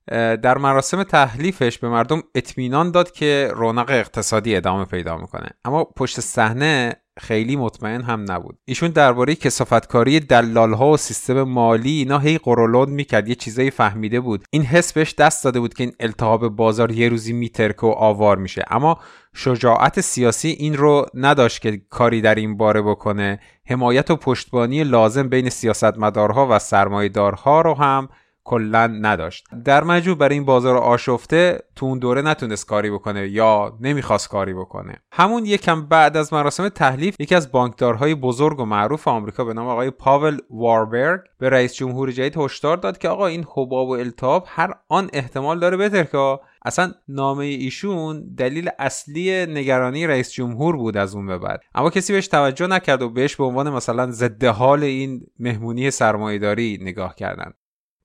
در مراسم تحلیفش به مردم اطمینان داد که رونق اقتصادی ادامه پیدا می‌کنه. اما پشت صحنه خیلی مطمئن هم نبود. ایشون درباره کسافتکاری دلال ها و سیستم مالی اینا هی قرولند می‌کرد یه چیزایی فهمیده بود. این حس بهش دست داده بود که این التهاب بازار یه روزی میترکه و آوار میشه. اما شجاعت سیاسی این رو نداشت که کاری در این باره بکنه. حمایت و پشتبانی لازم بین سیاستمدارها و سرمایهدارها رو هم کلا نداشت. در مجموع برای این بازار آشفته تو اون دوره نتونست کاری بکنه یا نمی‌خواست کاری بکنه. همون یکم بعد از مراسم تحلیف یکی از بانکدارهای بزرگ و معروف آمریکا به نام آقای پاول واربرگ به رئیس جمهور جدید هشدار داد که آقا این حباب و التهاب هر آن احتمال داره بترکه اصلا نامه ایشون دلیل اصلی نگرانی رئیس جمهور بود از اون به بعد. اما کسی بهش توجه نکرد و بهش به عنوان مثلا ضد حال این مهمونی سرمایهداری نگاه کردن.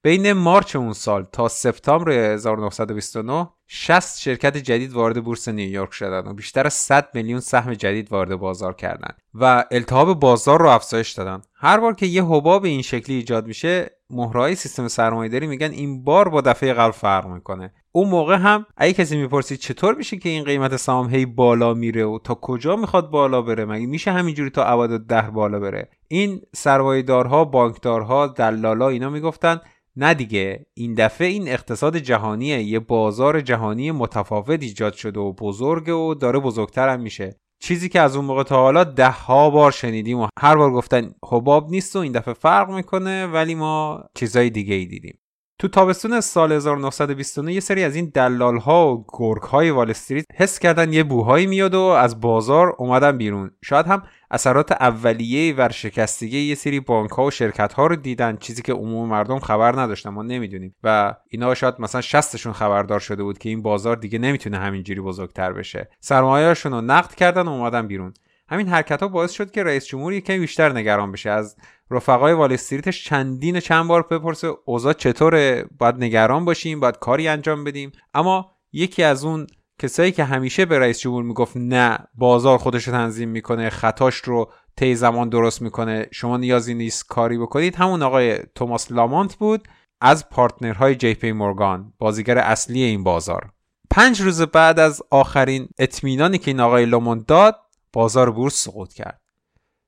بین مارچ اون سال تا سپتامبر 1929 60 شرکت جدید وارد بورس نیویورک شدن و بیشتر از 100 میلیون سهم جدید وارد بازار کردند و التهاب بازار رو افزایش دادن. هر بار که یه حباب این شکلی ایجاد میشه مهرهای سیستم سرمایهداری میگن این بار با دفعه قبل فرق می‌کنه. اون موقع هم اگه کسی می‌پرسید چطور میشه که این قیمت سهام هی بالا میره و تا کجا می‌خواد بالا بره مگه میشه همینجوری تا ابد ده بالا بره؟ این سرمایهدارها بانکدارها دلالا اینا می‌گفتن نه دیگه. این دفعه این اقتصاد جهانیه یه بازار جهانی متفاوت ایجاد شده و بزرگه و داره بزرگتر هم میشه. چیزی که از اون موقع تا حالا ده ها بار شنیدیم و هر بار گفتن حباب نیست و این دفعه فرق می‌کنه ولی ما چیزای دیگه ای دیدیم. تو تابستون سال 1929 یه سری از این دلال ها و گرگ های وال استریت حس کردن یه بوهایی میاد و از بازار اومدن بیرون. شاید هم اثرات اولیه ورشکستگی یه سری بانک ها و شرکت ها رو دیدن چیزی که عموم مردم خبر نداشتن ما نمی‌دونیم. و اینا شاید مثلا شستشون خبردار شده بود که این بازار دیگه نمی‌تونه همینجوری بزرگتر بشه. سرمایه‌هاشون رو نقد کردن و اومدن بیرون. همین حرکت ها باعث شد که رئیس جمهور یکمی بیشتر نگران بشه. از رفقای وال استریتش چندین چند بار بپرسه اوضاع چطوره؟ باید نگران باشیم باید کاری انجام بدیم. اما یکی از اون کسایی که همیشه به رئیس جمهور می‌گفت نه بازار خودش رو تنظیم می‌کنه خطاش رو طی زمان درست می‌کنه شما نیازی نیست کاری بکنید. همون آقای توماس لامانت بود از پارتنرهای جی پی مورگان بازیگر اصلی این بازار. پنج روز بعد از آخرین اطمینانی که این آقای لامانت داد بازار بورس سقوط کرد.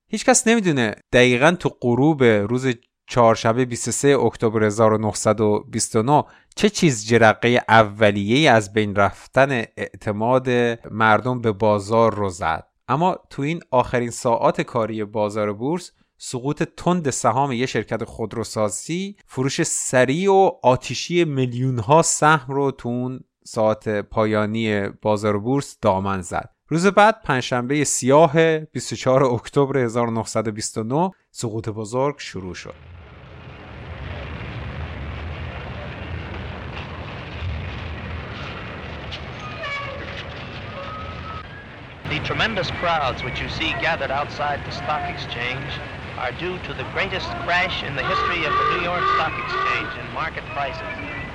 هیچکس نمی‌دونه دقیقا تو غروب روز چهارشنبه 23 اکتبر 1929 چه چیز جرقه اولیه از بین رفتن اعتماد مردم به بازار رو زد. اما تو این آخرین ساعات کاری بازار بورس سقوط تند سهام یه شرکت خودروسازی فروش سریع و آتیشی میلیون ها سهم رو تو اون ساعت پایانی بازار بورس دامن زد. روز بعد پنجشنبه سیاه 24 اکتبر 1929 سقوط بزرگ شروع شد. The tremendous crowds which you see gathered outside the stock exchange are due to the greatest crash in the history of the New York Stock Exchange in market prices.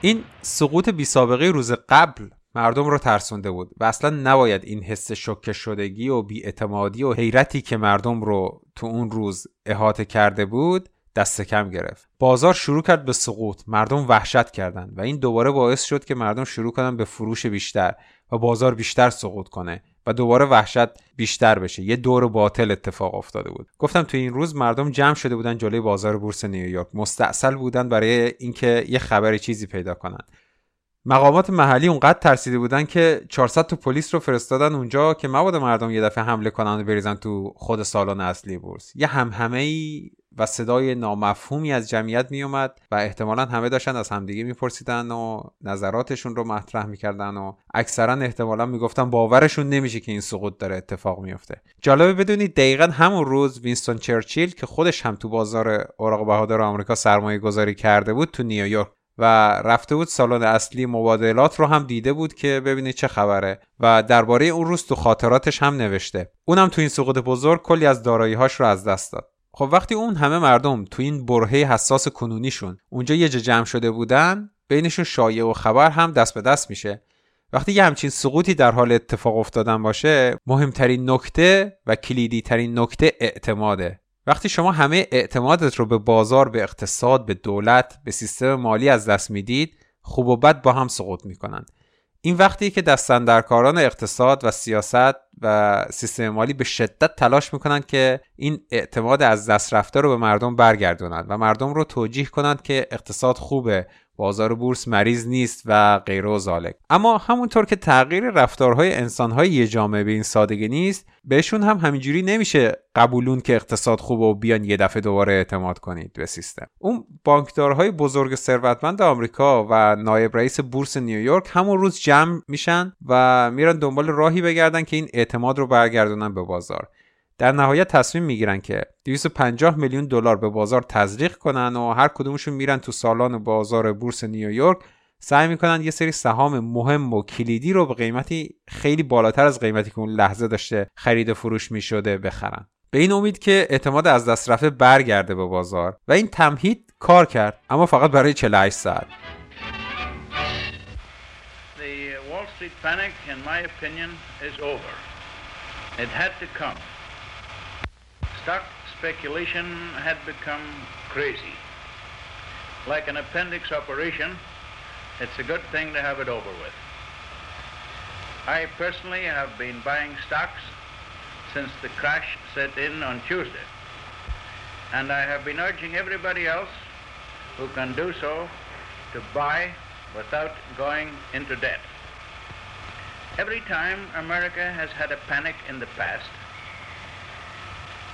این سقوط بی سابقه روز قبل مردم رو ترسونده بود و اصلا نباید این حس شکه شدگی و بیاعتمادی و حیرتی که مردم رو تو اون روز احاطه کرده بود دست کم گرفت. بازار شروع کرد به سقوط. مردم وحشت کردند و این دوباره باعث شد که مردم شروع کنن به فروش بیشتر و بازار بیشتر سقوط کنه. و دوباره وحشت بیشتر بشه. یه دور باطل اتفاق افتاده بود. گفتم تو این روز مردم جمع شده بودن جلوی بازار بورس نیویورک. مستاصل بودن برای اینکه یه خبر چیزی پیدا کنن. مقامات محلی اونقدر ترسیده بودن که 400 تا پلیس رو فرستادن اونجا که مبادا مردم یه دفعه حمله کنن و بریزن تو خود سالن اصلی بورس. یه همهمه ای و صدای نامفهومی از جمعیت میومد و احتمالا همه داشتن از همدیگه میپرسیدن و نظراتشون رو مطرح می‌کردن و اکثرا احتمالا می‌گفتن باورشون نمیشه که این سقوط داره اتفاق میفته جالبه بدونید دقیقا همون روز وینستون چرچیل که خودش هم تو بازار اوراق بهادار آمریکا سرمایه گذاری کرده بود تو نیویورک و رفته بود سالن اصلی مبادلات رو هم دیده بود که ببینید چه خبره و درباره اون روز تو خاطراتش هم نوشته. اونم تو این سقوط بزرگ کلی از داراییهاش رو از دست داد. خب وقتی اون همه مردم تو این برهه حساس کنونیشون اونجا یه جا جمع شده بودن بینشون شایع و خبر هم دست به دست میشه. وقتی یه همچین سقوطی در حال اتفاق افتادن باشه مهمترین نکته و کلیدی ترین نکته اعتماده. وقتی شما همه اعتمادت رو به بازار به اقتصاد به دولت به سیستم مالی از دست می‌دید خوب و بد با هم سقوط می‌کنن. این وقتی که دستندرکاران اقتصاد و سیاست و سیستم مالی به شدت تلاش می‌کنند که این اعتماد از دست رفته رو به مردم برگردونند و مردم رو توجیه کنند که اقتصاد خوبه بازار بورس مریض نیست و غیره و زالک. اما همونطور که تغییر رفتارهای انسانهای یه جامعه به این سادگی نیست بهشون هم همینجوری نمیشه قبولون که اقتصاد خوبه و بیان یه دفعه دوباره اعتماد کنید به سیستم. اون بانکدارهای بزرگ ثروتمند آمریکا و نایب رئیس بورس نیویورک همون روز جمع میشن و میرن دنبال راهی بگردن که این اعتماد رو برگردونن به بازار. در نهایت تصمیم می‌گیرن که 250 میلیون دلار به بازار تزریق کنن و هر کدومشون میرن تو سالن بازار بورس نیویورک. سعی می‌کنن یه سری سهام مهم و کلیدی رو به قیمتی خیلی بالاتر از قیمتی که اون لحظه داشته خرید و فروش می‌شده بخرن. به این امید که اعتماد از دست رفته برگرده به بازار و این تمهید کار کرد اما فقط برای 48 ساعت. Stock speculation had become crazy. Like an appendix operation, it's a good thing to have it over with. I personally have been buying stocks since the crash set in on Tuesday. And I have been urging everybody else who can do so to buy without going into debt. Every time America has had a panic in the past,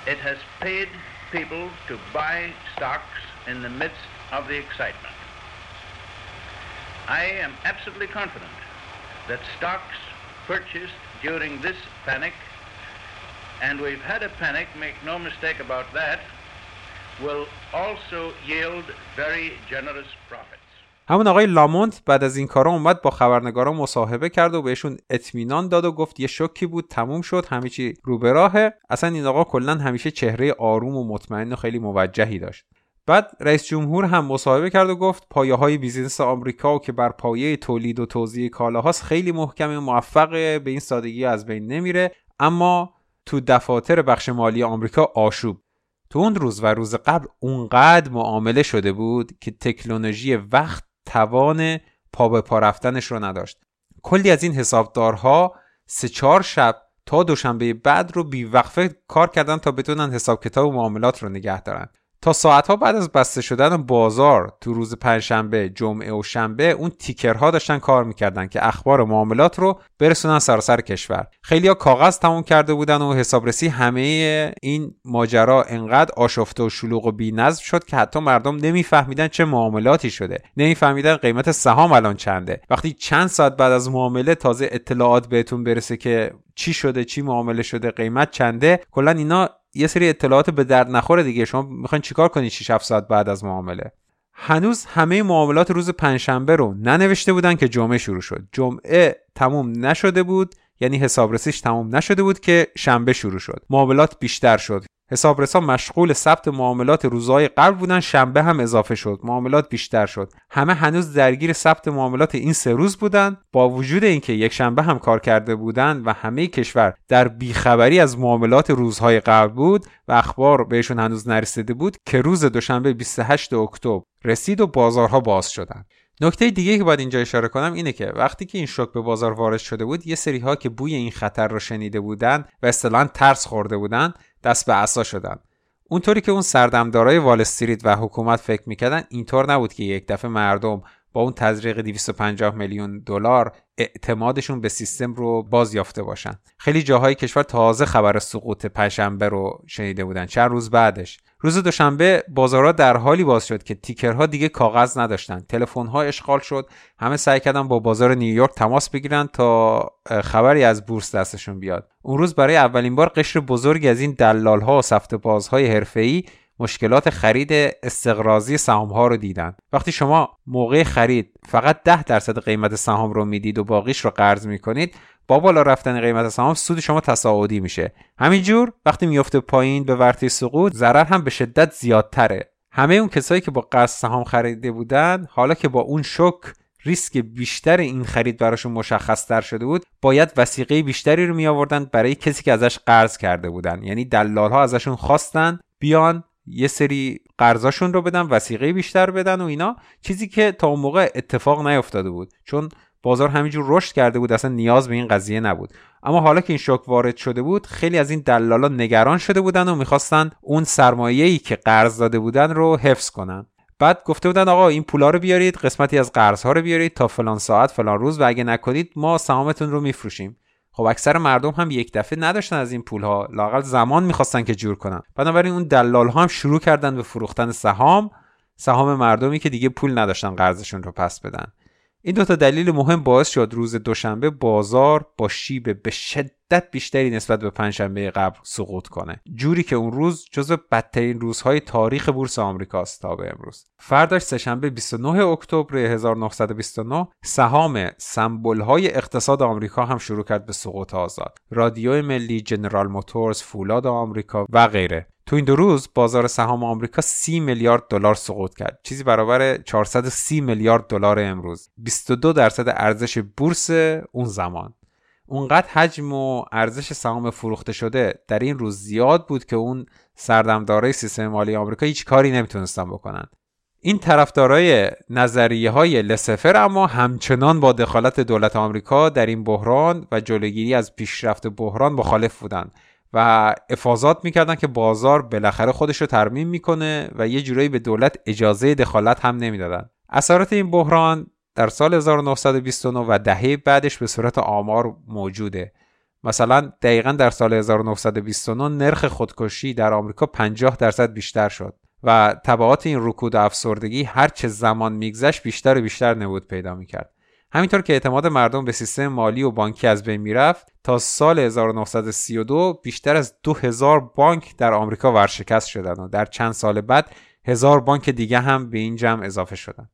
it has paid people to buy stocks in the midst of the excitement. I am absolutely confident that stocks purchased during this panic, and we've had a panic, make no mistake about that, will also yield very generous profits. همون آقای لامونت بعد از این کارا اومد با خبرنگارا مصاحبه کرد و بهشون اطمینان داد و گفت یه شوکی بود تموم شد همه چی رو به راهه. اصلا این آقا کلا همیشه چهره آروم و مطمئن و خیلی موجهی داشت. بعد رئیس جمهور هم مصاحبه کرد و گفت پایه های بیزینس آمریکا و که بر پایه تولید و توزیع کالاهاست خیلی محکم موفقه به این سادگی از بین نمیره. اما تو دفاتر بخش مالی آمریکا آشوب. تو اون روز و روز قبل اونقدر معامله شده بود که تکنولوژی وقت توان پا به پا رفتنش رو نداشت. کلی از این حسابدارها سه چهار شب تا دوشنبه بعد رو بیوقفه کار کردن تا بتونن حساب کتاب و معاملات رو نگه دارن. تا ساعتها بعد از بسته شدن بازار تو روز پنجشنبه جمعه و شنبه اون تیکرها داشتن کار می‌کردن که اخبار معاملات رو برسونن سراسر کشور. خیلی ها کاغذ تموم کرده بودن و حسابرسی همه این ماجرا انقدر آشفته و شلوغ و بینظم شد که حتی مردم نمیفهمیدن چه معاملاتی شده. نمیفهمیدن قیمت سهام الان چنده. وقتی چند ساعت بعد از معامله تازه اطلاعات بهتون برسه که چی شده چی معامله شده قیمت چنده کلا اینا یه سری اطلاعات به درد نخوره دیگه. شما می‌خواین چیکار کنید 6 7 ساعت بعد از معامله؟ هنوز همه معاملات روز پنجشنبه رو ننوشته بودن که جمعه شروع شد. جمعه تموم نشده بود یعنی حسابرسیش تموم نشده بود که شنبه شروع شد. معاملات بیشتر شد. حسابرسا مشغول ثبت معاملات روزهای قبل بودن شنبه هم اضافه شد. معاملات بیشتر شد. همه هنوز درگیر ثبت معاملات این سه روز بودن. با وجود اینکه یک شنبه هم کار کرده بودند و همه کشور در بیخبری از معاملات روزهای قبل بود و اخبار بهشون هنوز نرسیده بود که روز دوشنبه 28 اکتبر رسید و بازارها باز شدند نکته دیگه که باید اینجا اشاره کنم اینه که وقتی که این شوک به بازار وارد شده بود یه سری ها که بوی این خطر رو شنیده بودن و اصطلاحا ترس خورده بودن دست به عصا شدن. اونطوری که اون سردمدارای وال استریت و حکومت فکر می‌کردن اینطور نبود که یک دفعه مردم با اون تزریق 250 میلیون دلار اعتمادشون به سیستم رو باز یافته باشن. خیلی جاهای کشور تازه خبر سقوط پنجشنبه رو شنیده بودن. چند روز بعدش. روز دوشنبه بازارها در حالی باز شد که تیکرها دیگه کاغذ نداشتن. تلفن‌ها اشغال شد. همه سعی کردن با بازار نیویورک تماس بگیرن تا خبری از بورس دستشون بیاد. اون روز برای اولین بار قشر بزرگی از این دلال‌ها و سفته بازهای حرفه‌ای مشکلات خرید استقرازی سهام ها رو دیدن. وقتی شما موقع خرید فقط 10 درصد قیمت سهام رو می‌دید و باقیش رو قرض می‌کنید با بالا رفتن قیمت سهام سود شما تصاعدی میشه. همینجور وقتی میفته پایین به ورطه سقوط ضرر هم به شدت زیادتره. همه اون کسایی که با قرض سهام خریده بودن حالا که با اون شک ریسک بیشتر این خرید براشون مشخص تر شده بود باید وسیقه بیشتری رو می آوردن برای کسی که ازش قرض کرده بودن. یعنی دلال ها ازشون خواستن بیان یه سری قرضاشون رو بدن وسیقه بیشتر بدن و اینا. چیزی که تا اون موقع اتفاق نیفتاده بود. چون بازار همینجور رشد کرده بود اصلا نیاز به این قضیه نبود. اما حالا که این شوک وارد شده بود خیلی از این دلالا نگران شده بودن و می‌خواستن اون سرمایه‌ای که قرض داده بودن رو حفظ کنن. بعد گفته بودن آقا این پولا رو بیارید قسمتی از قرض ها رو بیارید تا فلان ساعت فلان روز و اگه نکنید ما سهامتون رو میفروشیم. خب اکثر مردم هم یک دفعه نداشتن از این پول ها لاقل زمان می‌خواستن که جور کنن. بنابراین اون دلال ها هم شروع کردن به فروختن سهام. سهام مردمی که دیگه پول نداشتن قرضشون رو پس بدن. این دوتا دلیل مهم باعث شد روز دوشنبه بازار با شیب به شدت بیشتری نسبت به پنجشنبه قبل سقوط کنه. جوری که اون روز جزو بدترین روزهای تاریخ بورس آمریکاست تا به امروز. فرداش سهشنبه 29 اکتبر 1929 سهام سمبل های اقتصاد آمریکا هم شروع کرد به سقوط آزاد. رادیو ملی جنرال موتورز فولاد آمریکا و غیره. تو این دو روز بازار سهام آمریکا 30 میلیارد دلار سقوط کرد. چیزی برابر 430 میلیارد دلار امروز. 22 درصد ارزش بورس اون زمان. اونقدر حجم و ارزش سهام فروخته شده در این روز زیاد بود که اون سردمدارای سیستم مالی آمریکا هیچ کاری نمی‌تونستن بکنن. این طرفدارای نظریه های لسفر اما همچنان با دخالت دولت آمریکا در این بحران و جلوگیری از پیشرفت بحران مخالف بودند. و افاظات می‌کردن که بازار بالاخره خودش رو ترمیم می‌کنه و یه جورایی به دولت اجازه دخالت هم نمی‌دادن. اثرات این بحران در سال 1929 و دهه بعدش به صورت آمار موجوده. مثلا دقیقا در سال 1929 نرخ خودکشی در آمریکا 50 درصد بیشتر شد و تبعات این رکود افسردگی هر چه زمان میگذشت بیشتر و بیشتر نبود پیدا می‌کرد. همینطور که اعتماد مردم به سیستم مالی و بانکی از بین می‌رفت تا سال 1932 بیشتر از 2000 بانک در آمریکا ورشکست شدند و در چند سال بعد هزار بانک دیگه هم به این جمع اضافه شدند.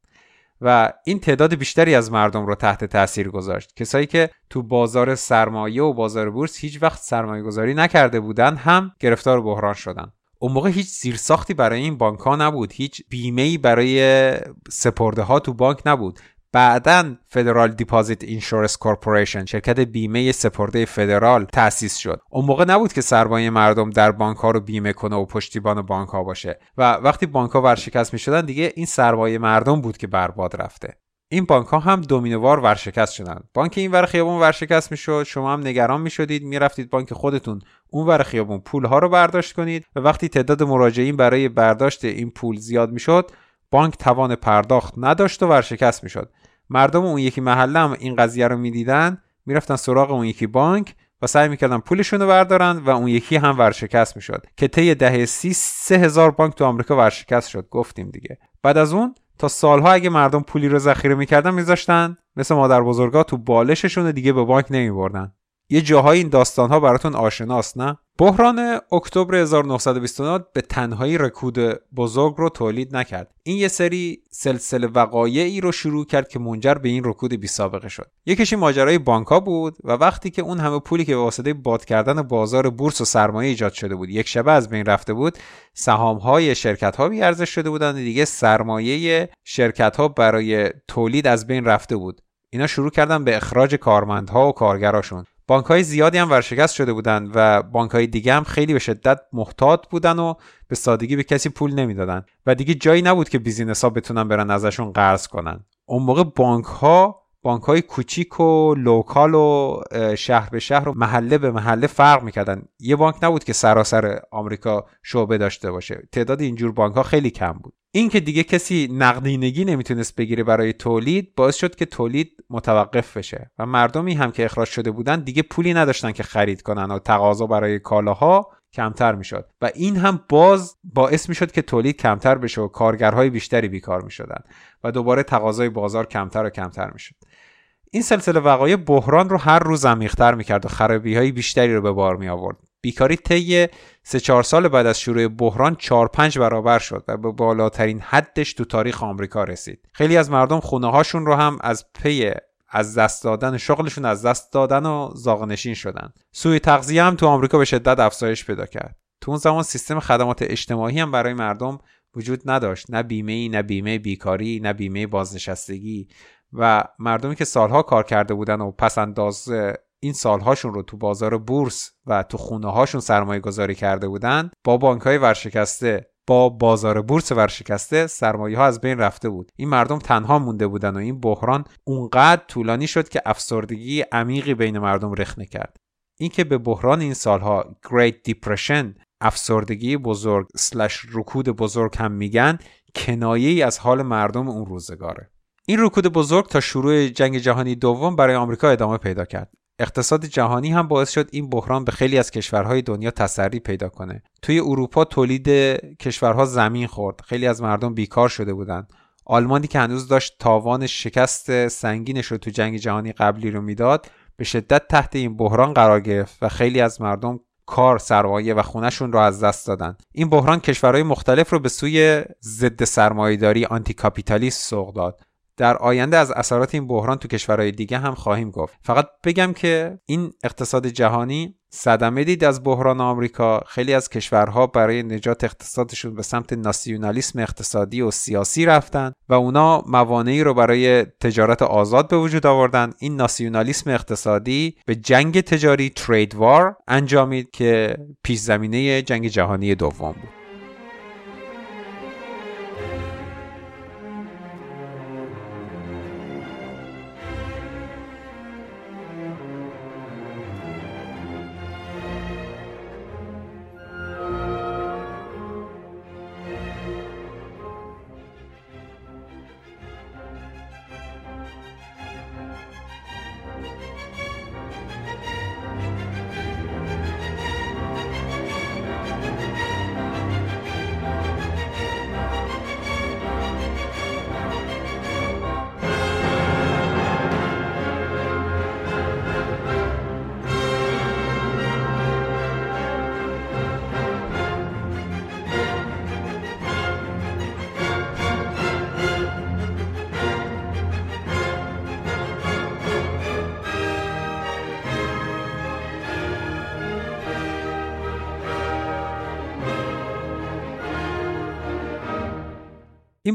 و این تعداد بیشتری از مردم رو تحت تاثیر گذاشت. کسایی که تو بازار سرمایه و بازار بورس هیچ وقت سرمایه گذاری نکرده بودند هم گرفتار بحران شدند. اون موقع هیچ زیرساختی برای این بانک ها نبود. هیچ بیمه برای سپرده ها تو بانک نبود. بعدا Federal Deposit Insurance Corporation شرکت بیمه سپرده فدرال تأسیس شد. اون موقع نبود که سرمایه مردم در بانک ها رو بیمه کنه و پشتیبان بانک ها باشه. و وقتی بانک ها ورشکست می شدن دیگه این سرمایه مردم بود که برباد رفته. این بانک ها هم دومینووار ورشکست شدن. بانک این ور خیابون ورشکست می‌شد شما هم نگران می شدید می‌رفتید بانک خودتون اون ور خیابون پول ها رو برداشت کنید. و وقتی تعداد مراجعین برای برداشت این پول زیاد می‌شد بانک توان پرداخت نداشت و ورشکست می‌شد. مردم اون یکی محله هم این قضیه رو می‌دیدن می‌رفتن سراغ اون یکی بانک و سعی می‌کردن پولشون رو بردارن و اون یکی هم ورشکست می‌شد که طی دهه سی سه هزار بانک تو آمریکا ورشکست شد گفتیم دیگه. بعد از اون تا سالها اگه مردم پولی رو ذخیره می‌کردن میذاشتن مثل مادر بزرگا تو بالششون دیگه به بانک نمیبردن. یه جاهای این داستان ها براتون آشناست نه؟ بحران اکتبر 1929 به تنهایی رکود بزرگ رو تولید نکرد. این یه سری سلسله وقایعی رو شروع کرد که منجر به این رکود بی سابقه شد. یکیش ماجرای بانکا بود و وقتی که اون همه پولی که به واسطه باد کردن بازار بورس و سرمایه ایجاد شده بود یک شبه از بین رفته بود سهام های شرکت ها ارزش شده بودن و دیگه سرمایه شرکت ها برای تولید از بین رفته بود. اینا شروع کردن به اخراج کارمندها و کارگراشون. بانک های زیادی هم ورشکست شده بودند و بانک های دیگه هم خیلی به شدت محتاط بودن و به سادگی به کسی پول نمی‌دادن. و دیگه جایی نبود که business ها بتونن برن ازشون قرض کنن. اون موقع بانک ها بانک های کوچیک و local و شهر به شهر و محله به محله فرق می‌کردن. یه بانک نبود که سراسر آمریکا شعبه داشته باشه. تعداد اینجور بانک ها خیلی کم بود. این که دیگه کسی نقدینگی نمی‌تونست بگیره برای تولید باعث شد که تولید متوقف بشه و مردمی هم که اخراج شده بودن دیگه پولی نداشتن که خرید کنن و تقاضا برای کالاها کمتر می‌شد. و این هم باز باعث می‌شد که تولید کمتر بشه و کارگرهای بیشتری بیکار می‌شدن و دوباره تقاضای بازار کمتر و کمتر می‌شد. این سلسله وقایع بحران رو هر روز عمیقتر می‌کرد و خرابی های بیشتری رو به بار می آورد بیکاری طی سه چهار سال بعد از شروع بحران 4 پنج برابر شد و به بالاترین حدش تو تاریخ آمریکا رسید. خیلی از مردم خونه هاشون رو هم از پی از دست دادن شغلشون از دست دادن و زاغنشین شدن. سوی تغذیه هم تو آمریکا به شدت افزایش پیدا کرد. تو اون زمان سیستم خدمات اجتماعی هم برای مردم وجود نداشت. نه بیمه نه بیمه بیکاری نه بیمه بازنشستگی و مردمی که سالها کار کرده بودن و پس انداز این سالهاشون رو تو بازار بورس و تو خونه هاشون سرمایه گذاری کرده بودن با بانک های ورشکسته با بازار بورس ورشکسته سرمایه ها از بین رفته بود. این مردم تنها مونده بودن و این بحران اونقدر طولانی شد که افسردگی عمیقی بین مردم رخنه کرد اینکه به بحران این سالها Great Depression افسردگی بزرگ رکود بزرگ هم میگن کنایه ای از حال مردم اون روزگاره. این رکود بزرگ تا شروع جنگ جهانی دوم برای آمریکا ادامه پیدا کرد. اقتصاد جهانی هم باعث شد این بحران به خیلی از کشورهای دنیا تسری پیدا کنه. توی اروپا تولید کشورها زمین خورد. خیلی از مردم بیکار شده بودند. آلمانی که هنوز داشت تاوان شکست سنگینش رو تو جنگ جهانی قبلی رو می‌داد به شدت تحت این بحران قرار گرفت و خیلی از مردم کار سرمایه و خونهشون رو از دست دادن. این بحران کشورهای مختلف رو به سوی ضد سرمایهداری آنتی کاپیتالیست سوق داد. در آینده از اثرات این بحران تو کشورهای دیگه هم خواهیم گفت. فقط بگم که این اقتصاد جهانی صدمه دید از بحران آمریکا. خیلی از کشورها برای نجات اقتصادشون به سمت ناسیونالیسم اقتصادی و سیاسی رفتن و اونا موانعی رو برای تجارت آزاد به وجود آوردن. این ناسیونالیسم اقتصادی به جنگ تجاری ترید وار انجامید که پیش زمینه جنگ جهانی دوم بود.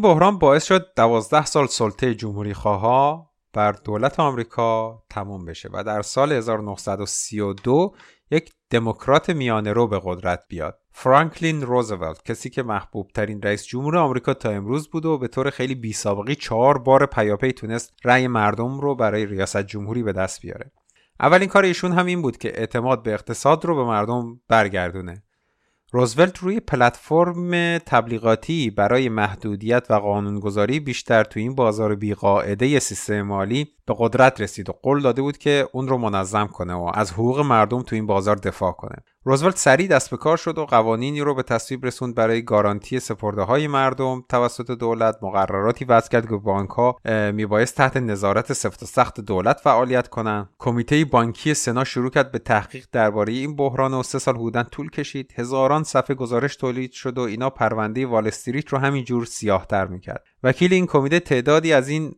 بحران باعث شد دوازده سال سلطه جمهوری خواها بر دولت آمریکا تموم بشه و در سال 1932 یک دموکرات میانه رو به قدرت بیاد. فرانکلین روزولت کسی که محبوب ترین رئیس جمهور آمریکا تا امروز بود و به طور خیلی بی سابقی چهار بار پیاپی تونست رأی مردم رو برای ریاست جمهوری به دست بیاره. اولین کار ایشون هم این بود که اعتماد به اقتصاد رو به مردم برگردونه. روزولت روی پلتفرم تبلیغاتی برای محدودیت و قانونگذاری بیشتر تو این بازار بیقاعده سیستم مالی به قدرت رسید و قول داده بود که اون رو منظم کنه و از حقوق مردم تو این بازار دفاع کنه. روزولت سریع دست به کار شد و قوانینی رو به تصویب رسوند برای گارانتی سپرده های مردم. توسط دولت مقرراتی وضع کرد که بانک ها میبایست تحت نظارت سفت و سخت دولت فعالیت کنند. کمیته بانکی سنا شروع کرد به تحقیق درباره این بحران و سه سال حدودا طول کشید. هزاران صفحه گزارش تولید شد و اینا پرونده وال استریت رو همینجور سیاهتر می‌کرد. وکیل این کمیته تعدادی از این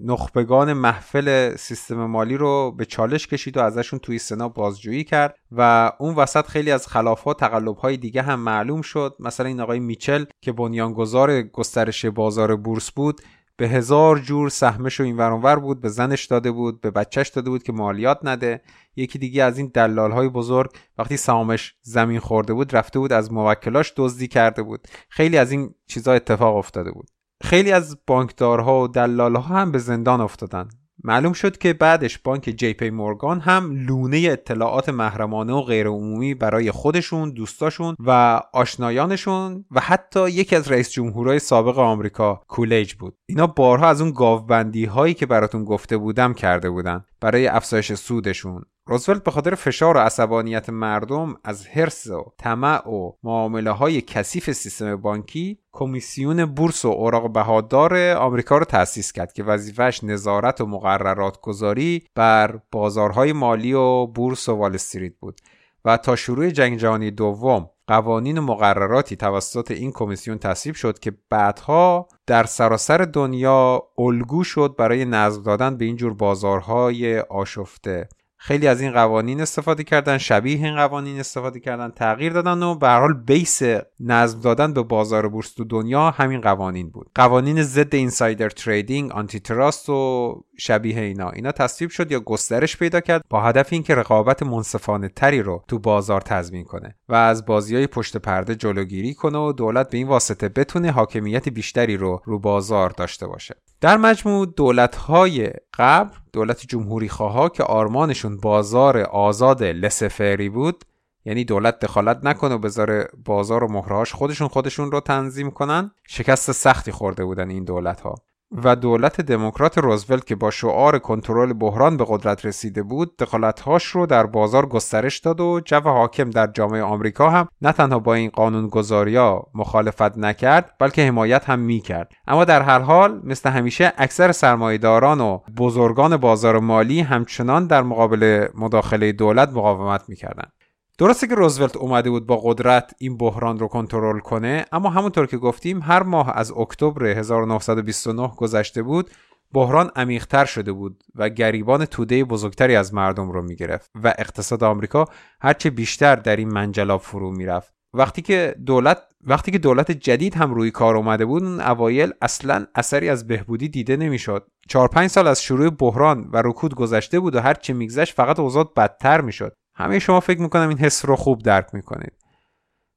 نخبگان محفل سیستم مالی رو به چالش کشید و ازشون توی سنا بازجویی کرد و اون وسط خیلی از خلافات تقلب های دیگه هم معلوم شد. مثلا این آقای میچل که بنیانگذار گسترش بازار بورس بود به هزار جور سهمش و این ورانور بود به زنش داده بود به بچهش داده بود که مالیات نده. یکی دیگه از این دلال های بزرگ وقتی سهامش زمین خورده بود رفته بود از موکلاش دزدی کرده بود. خیلی از این چیزا اتفاق افتاده بود. خیلی از بانکدارها و دلالها هم به زندان افتادن. معلوم شد که بعدش بانک جی پی مورگان هم لونه اطلاعات محرمانه و غیرعمومی برای خودشون، دوستاشون و آشنایانشون و حتی یکی از رئیس جمهورهای سابق آمریکا کولیج بود. اینا بارها از اون گاوبندی هایی که براتون گفته بودم کرده بودن برای افزایش سودشون. روزولت به خاطر فشار و عصبانیت مردم از حرص و طمع و معامله های کثیف سیستم بانکی کمیسیون بورس و اوراق بهادار آمریکا رو تأسیس کرد که وظیفهش نظارت و مقررات گذاری بر بازارهای مالی و بورس و وال استریت بود. و تا شروع جنگ جهانی دوم قوانین و مقرراتی توسط این کمیسیون تصویب شد که بعدها در سراسر دنیا الگو شد برای نظم دادن به اینجور بازارهای آشفته. خیلی از این قوانین استفاده کردن شبیه این قوانین استفاده کردن تغییر دادن و به هر حال base نظم دادن به بازار بورس تو دنیا همین قوانین بود. قوانین ضد insider trading antitrust و شبیه اینا. اینا تصویب شد یا گسترش پیدا کرد با هدف اینکه رقابت منصفانه تری رو تو بازار تضمین کنه و از بازی های پشت پرده جلوگیری کنه و دولت به این واسطه بتونه حاکمیت بیشتری رو رو بازار داشته باشه. در مجموع دولت های قبل دولت جمهوری خواه که آرمانشون بازار آزاد لسفری بود یعنی دولت دخالت نکنه و بذاره بازار و مهرهاش خودشون خودشون رو تنظیم کنن شکست سختی خورده بودن این دولت ها و دولت دموکرات روزولت که با شعار کنترل بحران به قدرت رسیده بود دخالتهاش رو در بازار گسترش داد و جو حاکم در جامعه آمریکا هم نه تنها با این قانون ها مخالفت نکرد بلکه حمایت هم می‌کرد. اما در هر حال مثل همیشه اکثر سرمایهداران و بزرگان بازار مالی همچنان در مقابل مداخله دولت مقاومت می‌کردند. درسته که روزولت اومده بود با قدرت این بحران رو کنترل کنه اما همونطور که گفتیم هر ماه از اکتبر 1929 گذشته بود بحران عمیقتر شده بود و گریبان توده بزرگتری از مردم رو می‌گرفت و اقتصاد آمریکا هرچه بیشتر در این منجلاب فرو می‌رفت. وقتی که دولت وقتی که دولت جدید هم روی کار اومده بود اون اوایل اصلا اثری از بهبودی دیده نمی‌شد. چهار پنج سال از شروع بحران و رکود گذشته بود و هر چه میگذشت فقط اوضاع بدتر می‌شد. همه شما فکر می‌کنم این حس رو خوب درک می‌کنید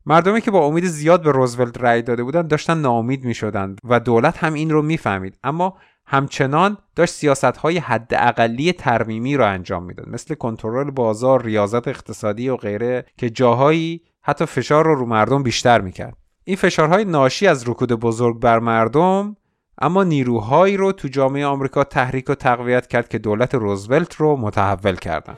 مردمی که با امید زیاد به روزولت رأی داده بودند داشتن ناامید می‌شدند و دولت هم این رو می‌فهمید اما همچنان داشت سیاست های حد اقلی ترمیمی رو انجام می‌داد مثل کنترل بازار، ریاضت اقتصادی و غیره که جاهایی حتی فشار رو رو مردم بیشتر می‌کرد. این فشارهای ناشی از رکود بزرگ بر مردم اما نیروهایی رو تو جامعه آمریکا تحریک و تقویت کرد که دولت روزولت رو متحول کردند.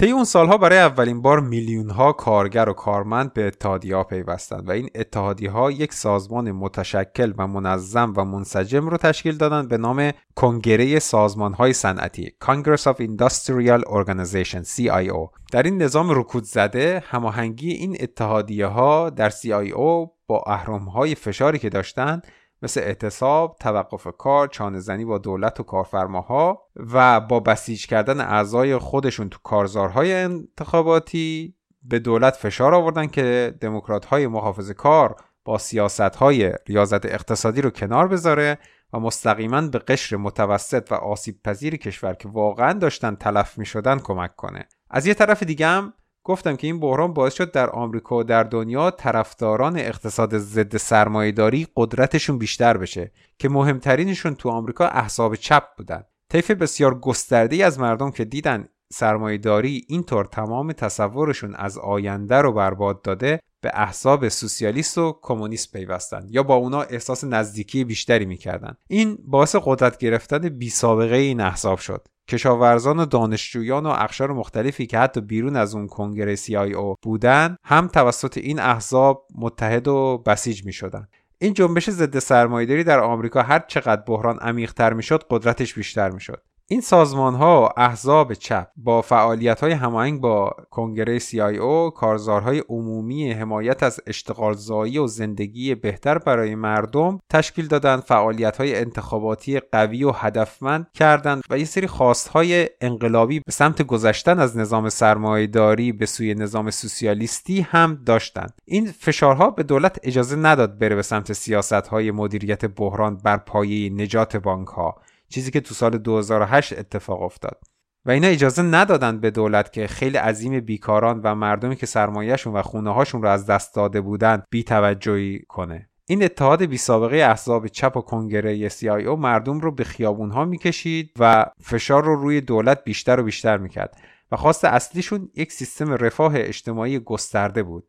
طی اون سالها برای اولین بار میلیون ها کارگر و کارمند به اتحادیه ها پیوستند و این اتحادیه ها یک سازمان متشکل و منظم و منسجم رو تشکیل دادند به نام کنگره سازمان های صنعتی Congress of Industrial Organization CIO در این نظام رکود زده هماهنگی این اتحادیه ها در CIO با اهرم های فشاری که داشتند مثل اعتصاب، توقف کار، چانهزنی با دولت و کارفرماها و با بسیج کردن اعضای خودشون تو کارزارهای انتخاباتی به دولت فشار آوردن که دموکرات های محافظ کار با سیاست های ریاضت اقتصادی رو کنار بذاره و مستقیما به قشر متوسط و آسیب پذیر کشور که واقعا داشتن تلف می شدن کمک کنه. از یه طرف دیگه هم گفتم که این بحران باعث شد در آمریکا و در دنیا طرفداران اقتصاد ضد سرمایهداری قدرتشون بیشتر بشه که مهمترینشون تو آمریکا احزاب چپ بودن. طیف بسیار گسترده از مردم که دیدن سرمایهداری اینطور تمام تصورشون از آینده رو برباد داده به احزاب سوسیالیست و کمونیست پیوستن یا با اونا احساس نزدیکی بیشتری می‌کردن. این باعث قدرت گرفتن بی سابقه این احزاب شد. کشاورزان و دانشجویان و اقشار مختلفی که حتی بیرون از اون کنگره او بودن هم توسط این احزاب متحد و بسیج می شدن. این جنبش ضد سرمایهداری در آمریکا هر چقدر بحران عمیقتر می‌شد قدرتش بیشتر می‌شد این سازمان ها احزاب چپ با فعالیت های هماهنگ با کنگره CIO کارزارهای عمومی حمایت از اشتغالزایی و زندگی بهتر برای مردم تشکیل دادند فعالیت های انتخاباتی قوی و هدفمند کردند و یه سری خواست های انقلابی به سمت گذشتن از نظام سرمایهداری به سوی نظام سوسیالیستی هم داشتند. این فشارها به دولت اجازه نداد بره به سمت سیاست های مدیریت بحران بر پایه نجات بانک ها چیزی که تو سال 2008 اتفاق افتاد. و اینا اجازه ندادند به دولت که خیلی عظیم بیکاران و مردمی که سرمایهشون و خونه هاشون رو از دست داده بودند بی توجهی کنه. این اتحاد بی سابقه احزاب چپ و کنگره CIO مردم رو به خیابون ها می‌کشید و فشار رو روی دولت بیشتر و بیشتر می‌کرد و خواست اصلیشون یک سیستم رفاه اجتماعی گسترده بود.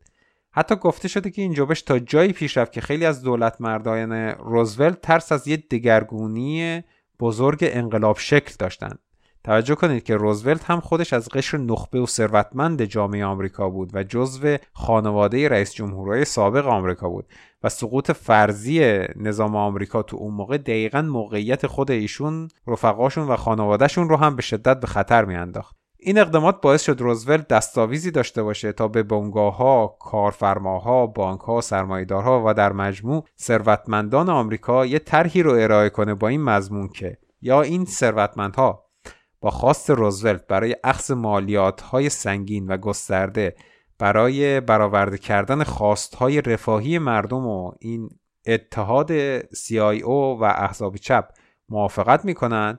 حتی گفته شده که این جنبش تا جایی پیش رفت که خیلی از دولت مردان روزولت ترس از یه دگرگونی بزرگ انقلاب شکل داشتند. توجه کنید که روزولت هم خودش از قشر نخبه و ثروتمند جامعه آمریکا بود و جزو خانواده رئیس جمهورهای سابق آمریکا بود و سقوط فرضی نظام آمریکا تو اون موقع دقیقا موقعیت خود ایشون رفقاشون و خانوادهشون رو هم به شدت به خطر میانداخت. این اقدامات باعث شد روزولت دستاویزی داشته باشه تا به بنگاه ها، کارفرماها، بانک ها، سرمایدارها و در مجموع ثروتمندان آمریکا یه طرحی رو ارائه کنه با این مضمون که یا این ثروتمندها با خواست روزولت برای اخذ مالیات های سنگین و گسترده برای برآورده کردن خواست های رفاهی مردم و این اتحاد CIO و احزاب چپ موافقت می‌کنن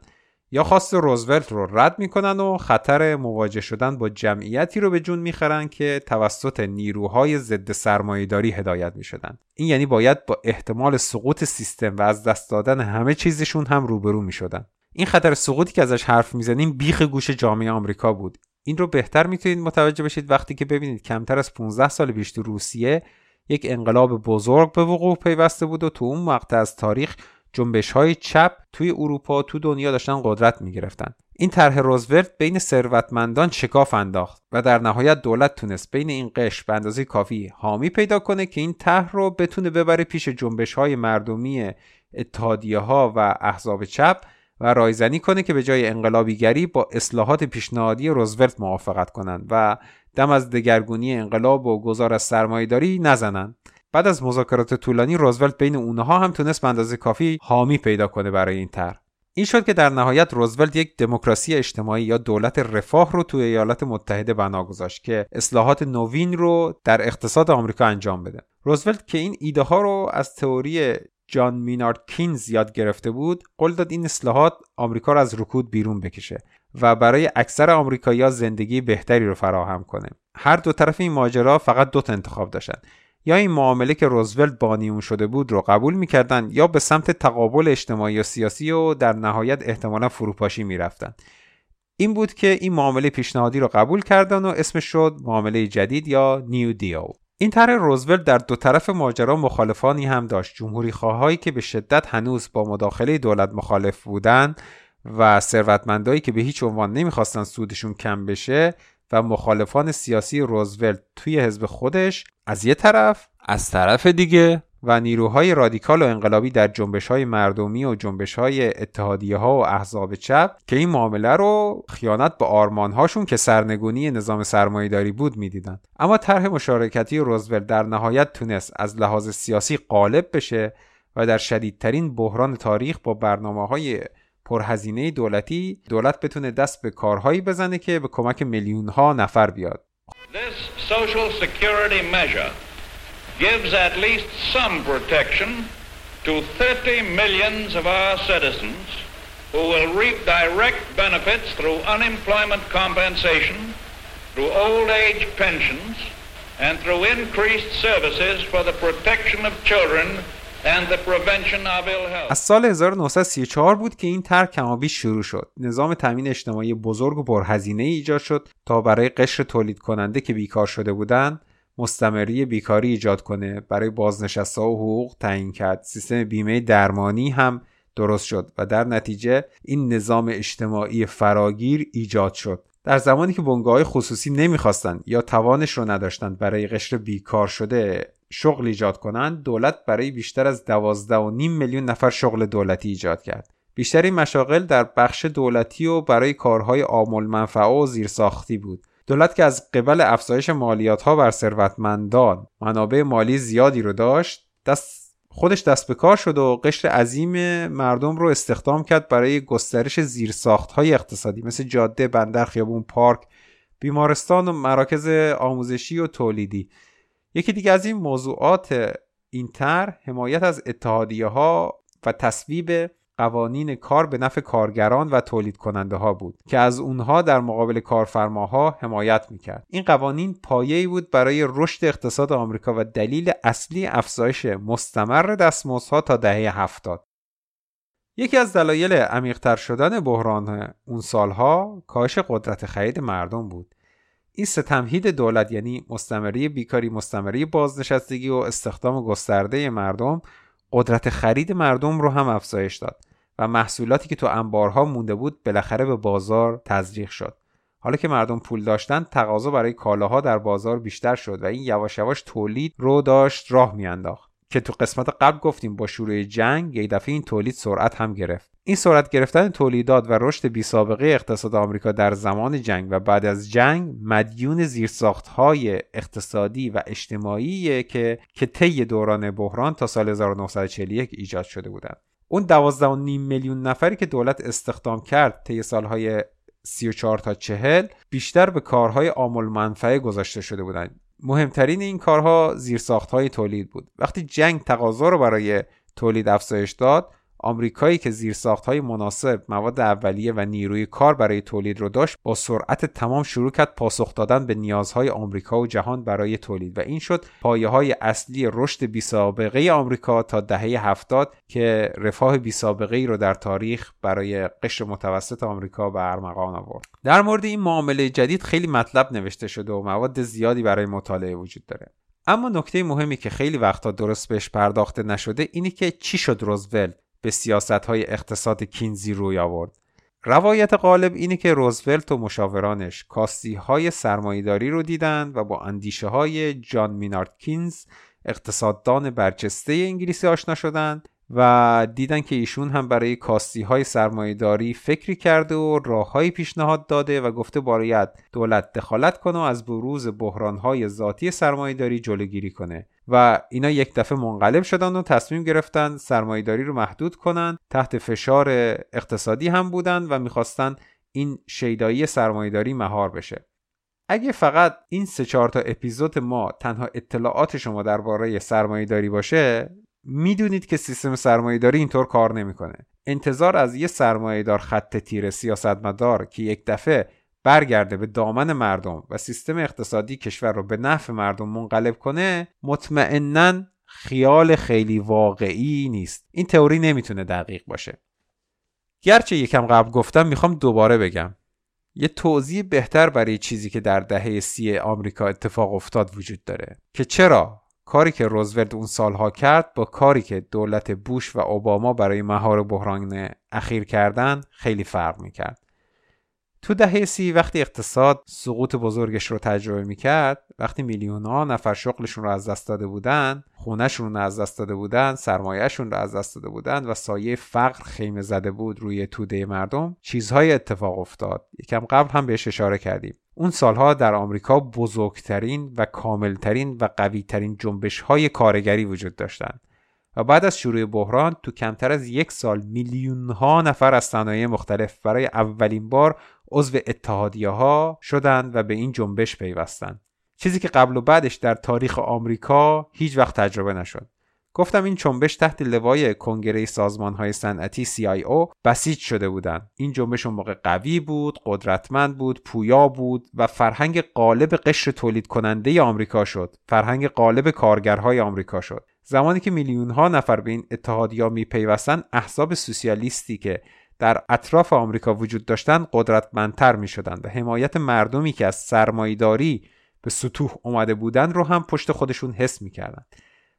یا خواست روزولت رو رد می‌کنن و خطر مواجه شدن با جمعیتی رو به جون می‌خرن که توسط نیروهای ضد سرمایهداری هدایت می‌شدن. این یعنی باید با احتمال سقوط سیستم و از دست دادن همه چیزشون هم روبرو می‌شدن. این خطر سقوطی که ازش حرف می‌زنیم بیخ گوش جامعه آمریکا بود. این رو بهتر می‌تونید متوجه بشید وقتی که ببینید کمتر از 15 سال پیش روسیه یک انقلاب بزرگ به وقوع پیوسته بود و تو اون مقطع از تاریخ جنبش های چپ توی اروپا تو دنیا داشتن قدرت می گرفتن. این طرح روزولت بین ثروتمندان شکاف انداخت و در نهایت دولت تونست بین این قش به اندازه کافی حامی پیدا کنه که این طرح رو بتونه ببره پیش جنبش های مردمی اتحادیه ها و احزاب چپ و رایزنی کنه که به جای انقلابیگری با اصلاحات پیشنهادی روزولت موافقت کنند و دم از دگرگونی انقلاب و گذار از سرمایهداری نزنند بعد از مذاکرات طولانی روزولت بین اونها هم تونست به اندازه کافی حامی پیدا کنه برای این طرح. این شد که در نهایت روزولت یک دموکراسی اجتماعی یا دولت رفاه رو توی ایالات متحده بنا گذاشت که اصلاحات نوین رو در اقتصاد آمریکا انجام بده. روزولت که این ایده ها رو از تئوری جان مینارد کینز یاد گرفته بود قول داد این اصلاحات آمریکا رو از رکود بیرون بکشه و برای اکثر آمریکایی‌ها زندگی بهتری رو فراهم کنه. هر دو طرف این ماجرا فقط دو تا انتخاب داشتن. یا این معامله که روزولت بانی اون شده بود رو قبول می‌کردن یا به سمت تقابل اجتماعی و سیاسی و در نهایت احتمالا فروپاشی می‌رفتن. این بود که این معامله پیشنهادی رو قبول کردن و اسمش شد معامله جدید یا نیو دیو. این طرح روزولت در دو طرف ماجرا مخالفانی هم داشت. جمهوری خواهایی که به شدت هنوز با مداخله دولت مخالف بودند و ثروتمندایی که به هیچ عنوان نمی‌خواستن سودشون کم بشه و مخالفان سیاسی روزولت توی حزب خودش از یه طرف از طرف دیگه. و نیروهای رادیکال و انقلابی در جنبش های مردمی و جنبش های اتحادیه ها و احزاب چپ که این معامله رو خیانت به آرمان هاشون که سرنگونی نظام سرمایهداری بود می‌دیدن. اما طرح مشارکتی روزولت در نهایت تونست از لحاظ سیاسی غالب بشه و در شدیدترین بحران تاریخ با برنامه های پرهزینه دولتی دولت بتونه دست به کارهایی بزنه که به کمک میلیون ها نفر بیاد This social security measure gives at least some protection to 30 millions of our citizens who will reap direct benefits through unemployment compensation, through old age pensions, and through increased services for the protection of children از سال 1934 بود که این طرح کمابیش شروع شد. نظام تامین اجتماعی بزرگ و پرهزینه ایجاد شد تا برای قشر تولید کننده که بیکار شده بودند مستمری بیکاری ایجاد کنه. برای بازنشسته و حقوق تعیین کرد. سیستم بیمه درمانی هم درست شد و در نتیجه این نظام اجتماعی فراگیر ایجاد شد. در زمانی که بنگاه خصوصی نمی‌خواستند یا توانش رو نداشتند برای قشر بیکار شده شغل ایجاد کنند دولت برای بیشتر از 12.5 میلیون نفر شغل دولتی ایجاد کرد. بیشتر این مشاغل در بخش دولتی و برای کارهای عامل منفعه و زیرساختی بود. دولت که از قبل افزایش مالیات ها بر ثروتمندان منابع مالی زیادی رو داشت دست خودش دست به کار شد و قشر عظیم مردم رو استخدام کرد برای گسترش زیرساخت های اقتصادی مثل جاده، بندر، خیابون، پارک، بیمارستان و مراکز آموزشی و تولیدی. یکی دیگه از این موضوعات این طرح حمایت از اتحادیه ها و تصویب قوانین کار به نفع کارگران و تولید کننده ها بود که از اونها در مقابل کارفرماها حمایت می‌کرد. این قوانین پایه‌ای بود برای رشد اقتصاد آمریکا و دلیل اصلی افزایش مستمر دستمزدها تا دهه هفتاد. یکی از دلایل عمیقتر شدن بحران اون سالها کاهش قدرت خرید مردم بود. این ستمهید دولت یعنی مستمری بیکاری مستمری بازنشستگی و استخدام گسترده مردم قدرت خرید مردم رو هم افزایش داد و محصولاتی که تو انبارها مونده بود بالاخره به بازار تزریق شد. حالا که مردم پول داشتن تقاضا برای کالاها در بازار بیشتر شد و این یواش یواش تولید رو داشت راه میانداخت. که تو قسمت قبل گفتیم با شروع جنگ یک دفعه این تولید سرعت هم گرفت. این سرعت گرفتن تولیدات و رشد بی سابقه اقتصاد آمریکا در زمان جنگ و بعد از جنگ مدیون های اقتصادی و اجتماعی که که طی دوران بحران تا سال 1941 ایجاد شده بودند. اون 12.5 میلیون نفری که دولت استخدام کرد طی سالهای 34 تا 40 بیشتر به کارهای عامل منفعه گذاشته شده بودند. مهمترین این کارها زیرساخت های تولید بود. وقتی جنگ تقاضا رو برای تولید افزایش داد آمریکایی که های مناسب، مواد اولیه و نیروی کار برای تولید رو داشت، با سرعت تمام شروع کرد پاسخ دادن به نیازهای آمریکا و جهان برای تولید و این شد پایه های اصلی رشد بی سابقه آمریکا تا دهه هفتاد که رفاه بی سابقه ای رو در تاریخ برای قشر متوسط آمریکا به ارمغان آورد. در مورد این معامله جدید خیلی مطلب نوشته شده و مواد زیادی برای مطالعه وجود داره. اما نکته مهمی که خیلی وقتا درست بهش پرداخته نشده اینه که چی شد روزولت به سیاست های اقتصاد کینزی روی آورد. روایت غالب اینه که روزولت و مشاورانش کاستی های سرمایداری رو دیدند و با اندیشه های جان مینارد کینز اقتصاددان برجسته انگلیسی آشنا شدند و دیدن که ایشون هم برای کاستی های سرمایهداری فکری کرده و راههایی پیشنهاد داده و گفته باید دولت دخالت کنه و از بروز بحران های ذاتی سرمایهداری جلوگیری کنه. و اینا یک دفعه منقلب شدن و تصمیم گرفتن سرمایهداری رو محدود کنن تحت فشار اقتصادی هم بودن و می‌خواستن این شیدایی سرمایهداری مهار بشه. اگه فقط این سه چهار تا اپیزود ما تنها اطلاعات شما درباره سرمایهداری باشه می‌دونید که سیستم سرمایهداری اینطور کار نمی‌کنه. انتظار از یه سرمایهدار خط تیر سیاستمدار که یک دفعه برگرده به دامن مردم و سیستم اقتصادی کشور رو به نفع مردم منقلب کنه مطمئنا خیال خیلی واقعی نیست. این تئوری نمی‌تونه دقیق باشه. گرچه یکم قبل گفتم می‌خوام دوباره بگم. یه توضیح بهتر برای چیزی که در دهه سی آمریکا اتفاق افتاد وجود داره. که چرا؟ کاری که روزولت اون سالها کرد با کاری که دولت بوش و اوباما برای مهار بحران اخیر کردن خیلی فرق می‌کرد. تو دهه سی وقتی اقتصاد سقوط بزرگش رو تجربه می‌کرد وقتی میلیون ها نفر شغلشون رو از دست داده بودن خونهشون رو از دست داده بودن سرمایهشون رو از دست داده بودن و سایه فقر خیمه زده بود روی توده مردم چیزهای اتفاق افتاد. یکم قبل هم بهش اشاره کردیم. اون سالها در آمریکا بزرگترین و کاملترین و قویترین جنبش های کارگری وجود داشتند و بعد از شروع بحران تو کمتر از یک سال میلیون ها نفر از صنایع مختلف برای اولین بار عضو اتحادیه ها شدند و به این جنبش پیوستند. چیزی که قبل و بعدش در تاریخ آمریکا هیچ وقت تجربه نشد. گفتم این جنبش تحت لوای کنگره سازمان های صنعتی CIO بسیج شده بودند. این جنبش اون موقع قوی بود قدرتمند بود پویا بود و فرهنگ قالب قشر تولید کننده آمریکا شد. فرهنگ قالب کارگرهای آمریکا شد. زمانی که میلیون ها نفر به این اتحادیا میپیوستند احزاب سوسیالیستی که در اطراف آمریکا وجود داشتند قدرتمندتر می شدند و حمایت مردمی که از سرمایداری به سطوح اومده بودند رو هم پشت خودشون حس می‌کردند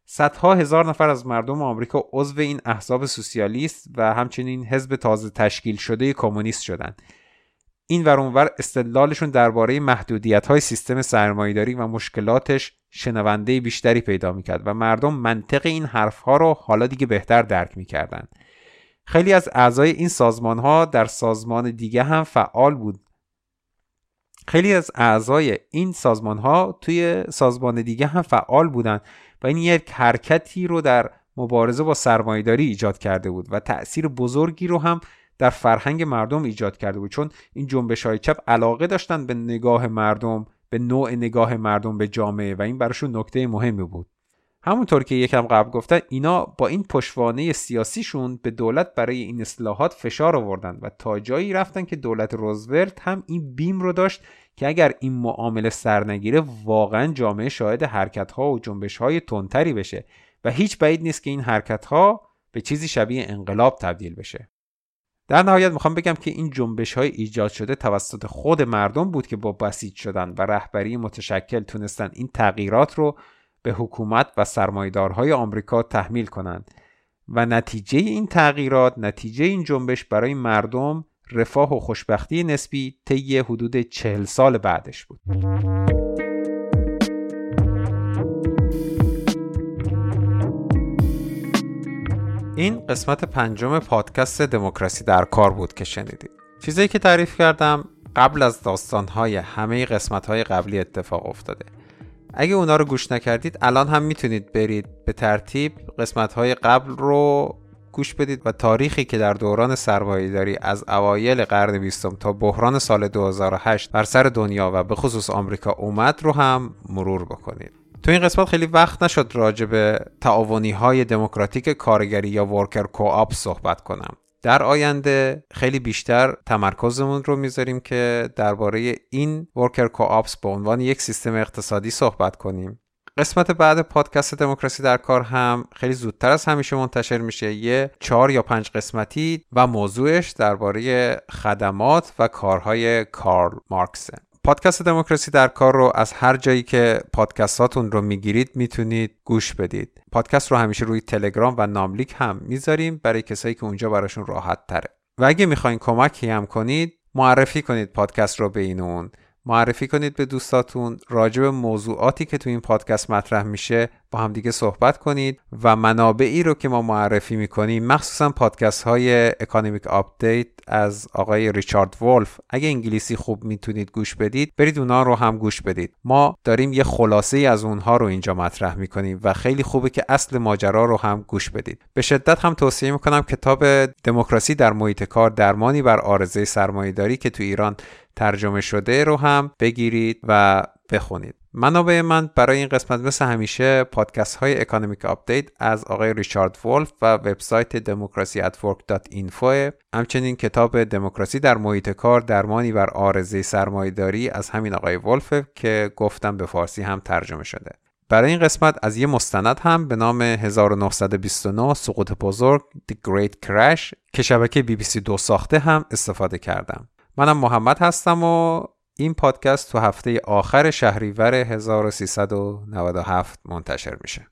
صدها هزار نفر از مردم آمریکا عضو این احزاب سوسیالیست و همچنین حزب تازه تشکیل شده کمونیست شدند این ور اونور استدلالشون درباره محدودیت های سیستم سرمایهداری و مشکلاتش شنونده بیشتری پیدا می‌کرد و مردم منطق این حرف ها رو حالا دیگه بهتر درک می‌کردند. خیلی از اعضای این سازمان ها در سازمان دیگه هم فعال بود. خیلی از اعضای این سازمان ها توی سازمان دیگه هم فعال بودند و این یک حرکتی رو در مبارزه با سرمایهداری ایجاد کرده بود و تأثیر بزرگی رو هم در فرهنگ مردم ایجاد کرده بود. چون این جنبش های چپ علاقه داشتن به نگاه مردم به نوع نگاه مردم به جامعه و این براشون نکته مهمی بود. همونطور که یکم قبل گفتن اینا با این پشوانه سیاسیشون به دولت برای این اصلاحات فشار آوردن و تا جایی رفتن که دولت روزولت هم این بیم رو داشت که اگر این معامله سر نگیره واقعا جامعه شاهد حرکت ها و جنبش های تندتری بشه و هیچ بعید نیست که این حرکت ها به چیزی شبیه انقلاب تبدیل بشه. در نهایت می‌خوام بگم که این جنبش های ایجاد شده توسط خود مردم بود که با بسیج شدن و رهبری متشکل تونستن این تغییرات رو به حکومت و سرمایدارهای آمریکا تحمیل کنند و نتیجه این تغییرات نتیجه این جنبش برای مردم رفاه و خوشبختی نسبی طی حدود چهل سال بعدش بود. این قسمت پنجم پادکست دموکراسی در کار بود که شنیدید. چیزایی که تعریف کردم قبل از داستانهای همه قسمتهای قبلی اتفاق افتاده. اگه اونا رو گوش نکردید الان هم می‌تونید برید به ترتیب قسمتهای قبل رو گوش بدید و تاریخی که در دوران سرمایه‌داری از اوایل قرن بیستم تا بحران سال 2008 بر سر دنیا و به خصوص آمریکا اومد رو هم مرور بکنید. تو این قسمت خیلی وقت نشد راجع به تعاونی های دموکراتیک کارگری یا ورکر کوآپ صحبت کنم. در آینده خیلی بیشتر تمرکزمون رو می‌ذاریم که درباره این ورکر کوآپس به عنوان یک سیستم اقتصادی صحبت کنیم. قسمت بعد پادکست دموکراسی در کار هم خیلی زودتر از همیشه منتشر میشه. یه چهار یا پنج قسمتی و موضوعش درباره خدمات و کارهای کارل مارکسه پادکست دموکراسی در کار رو از هر جایی که پادکستاتون رو می‌گیرید می‌تونید گوش بدید. پادکست رو همیشه روی تلگرام و ناملیک هم می‌ذاریم برای کسایی که اونجا براشون راحت تره. و اگه می‌خواین کمکی هم کنید معرفی کنید پادکست رو به این اون. معرفی کنید به دوستاتون راجع به موضوعاتی که تو این پادکست مطرح میشه با همدیگه صحبت کنید و منابعی رو که ما معرفی می‌کنیم مخصوصا پادکست های Economic Update از آقای ریچارد ولف اگه انگلیسی خوب می‌تونید گوش بدید برید اونا رو هم گوش بدید. ما داریم یه خلاصه ای از اونها رو اینجا مطرح می‌کنیم و خیلی خوبه که اصل ماجرا رو هم گوش بدید. به شدت هم توصیه می‌کنم کتاب دموکراسی در محیط کار درمانی بر عارضه سرمایه‌داری که تو ایران ترجمه شده رو هم بگیرید و بخونید. منابع من برای این قسمت مثل همیشه پادکست های Economic Update از آقای ریچارد ولف و وبسایت دموکراسی همچنین کتاب دموکراسی در محیط کار درمانی بر عارضه سرمایه‌داری از همین آقای ولف که گفتم به فارسی هم ترجمه شده. برای این قسمت از یه مستند هم به نام 1929 سقوط بزرگ The Great Crash که شبکه بی بی سی دو ساخته هم استفاده کردم. منم محمد هستم و این پادکست تو هفته آخر شهریور 1397 منتشر میشه.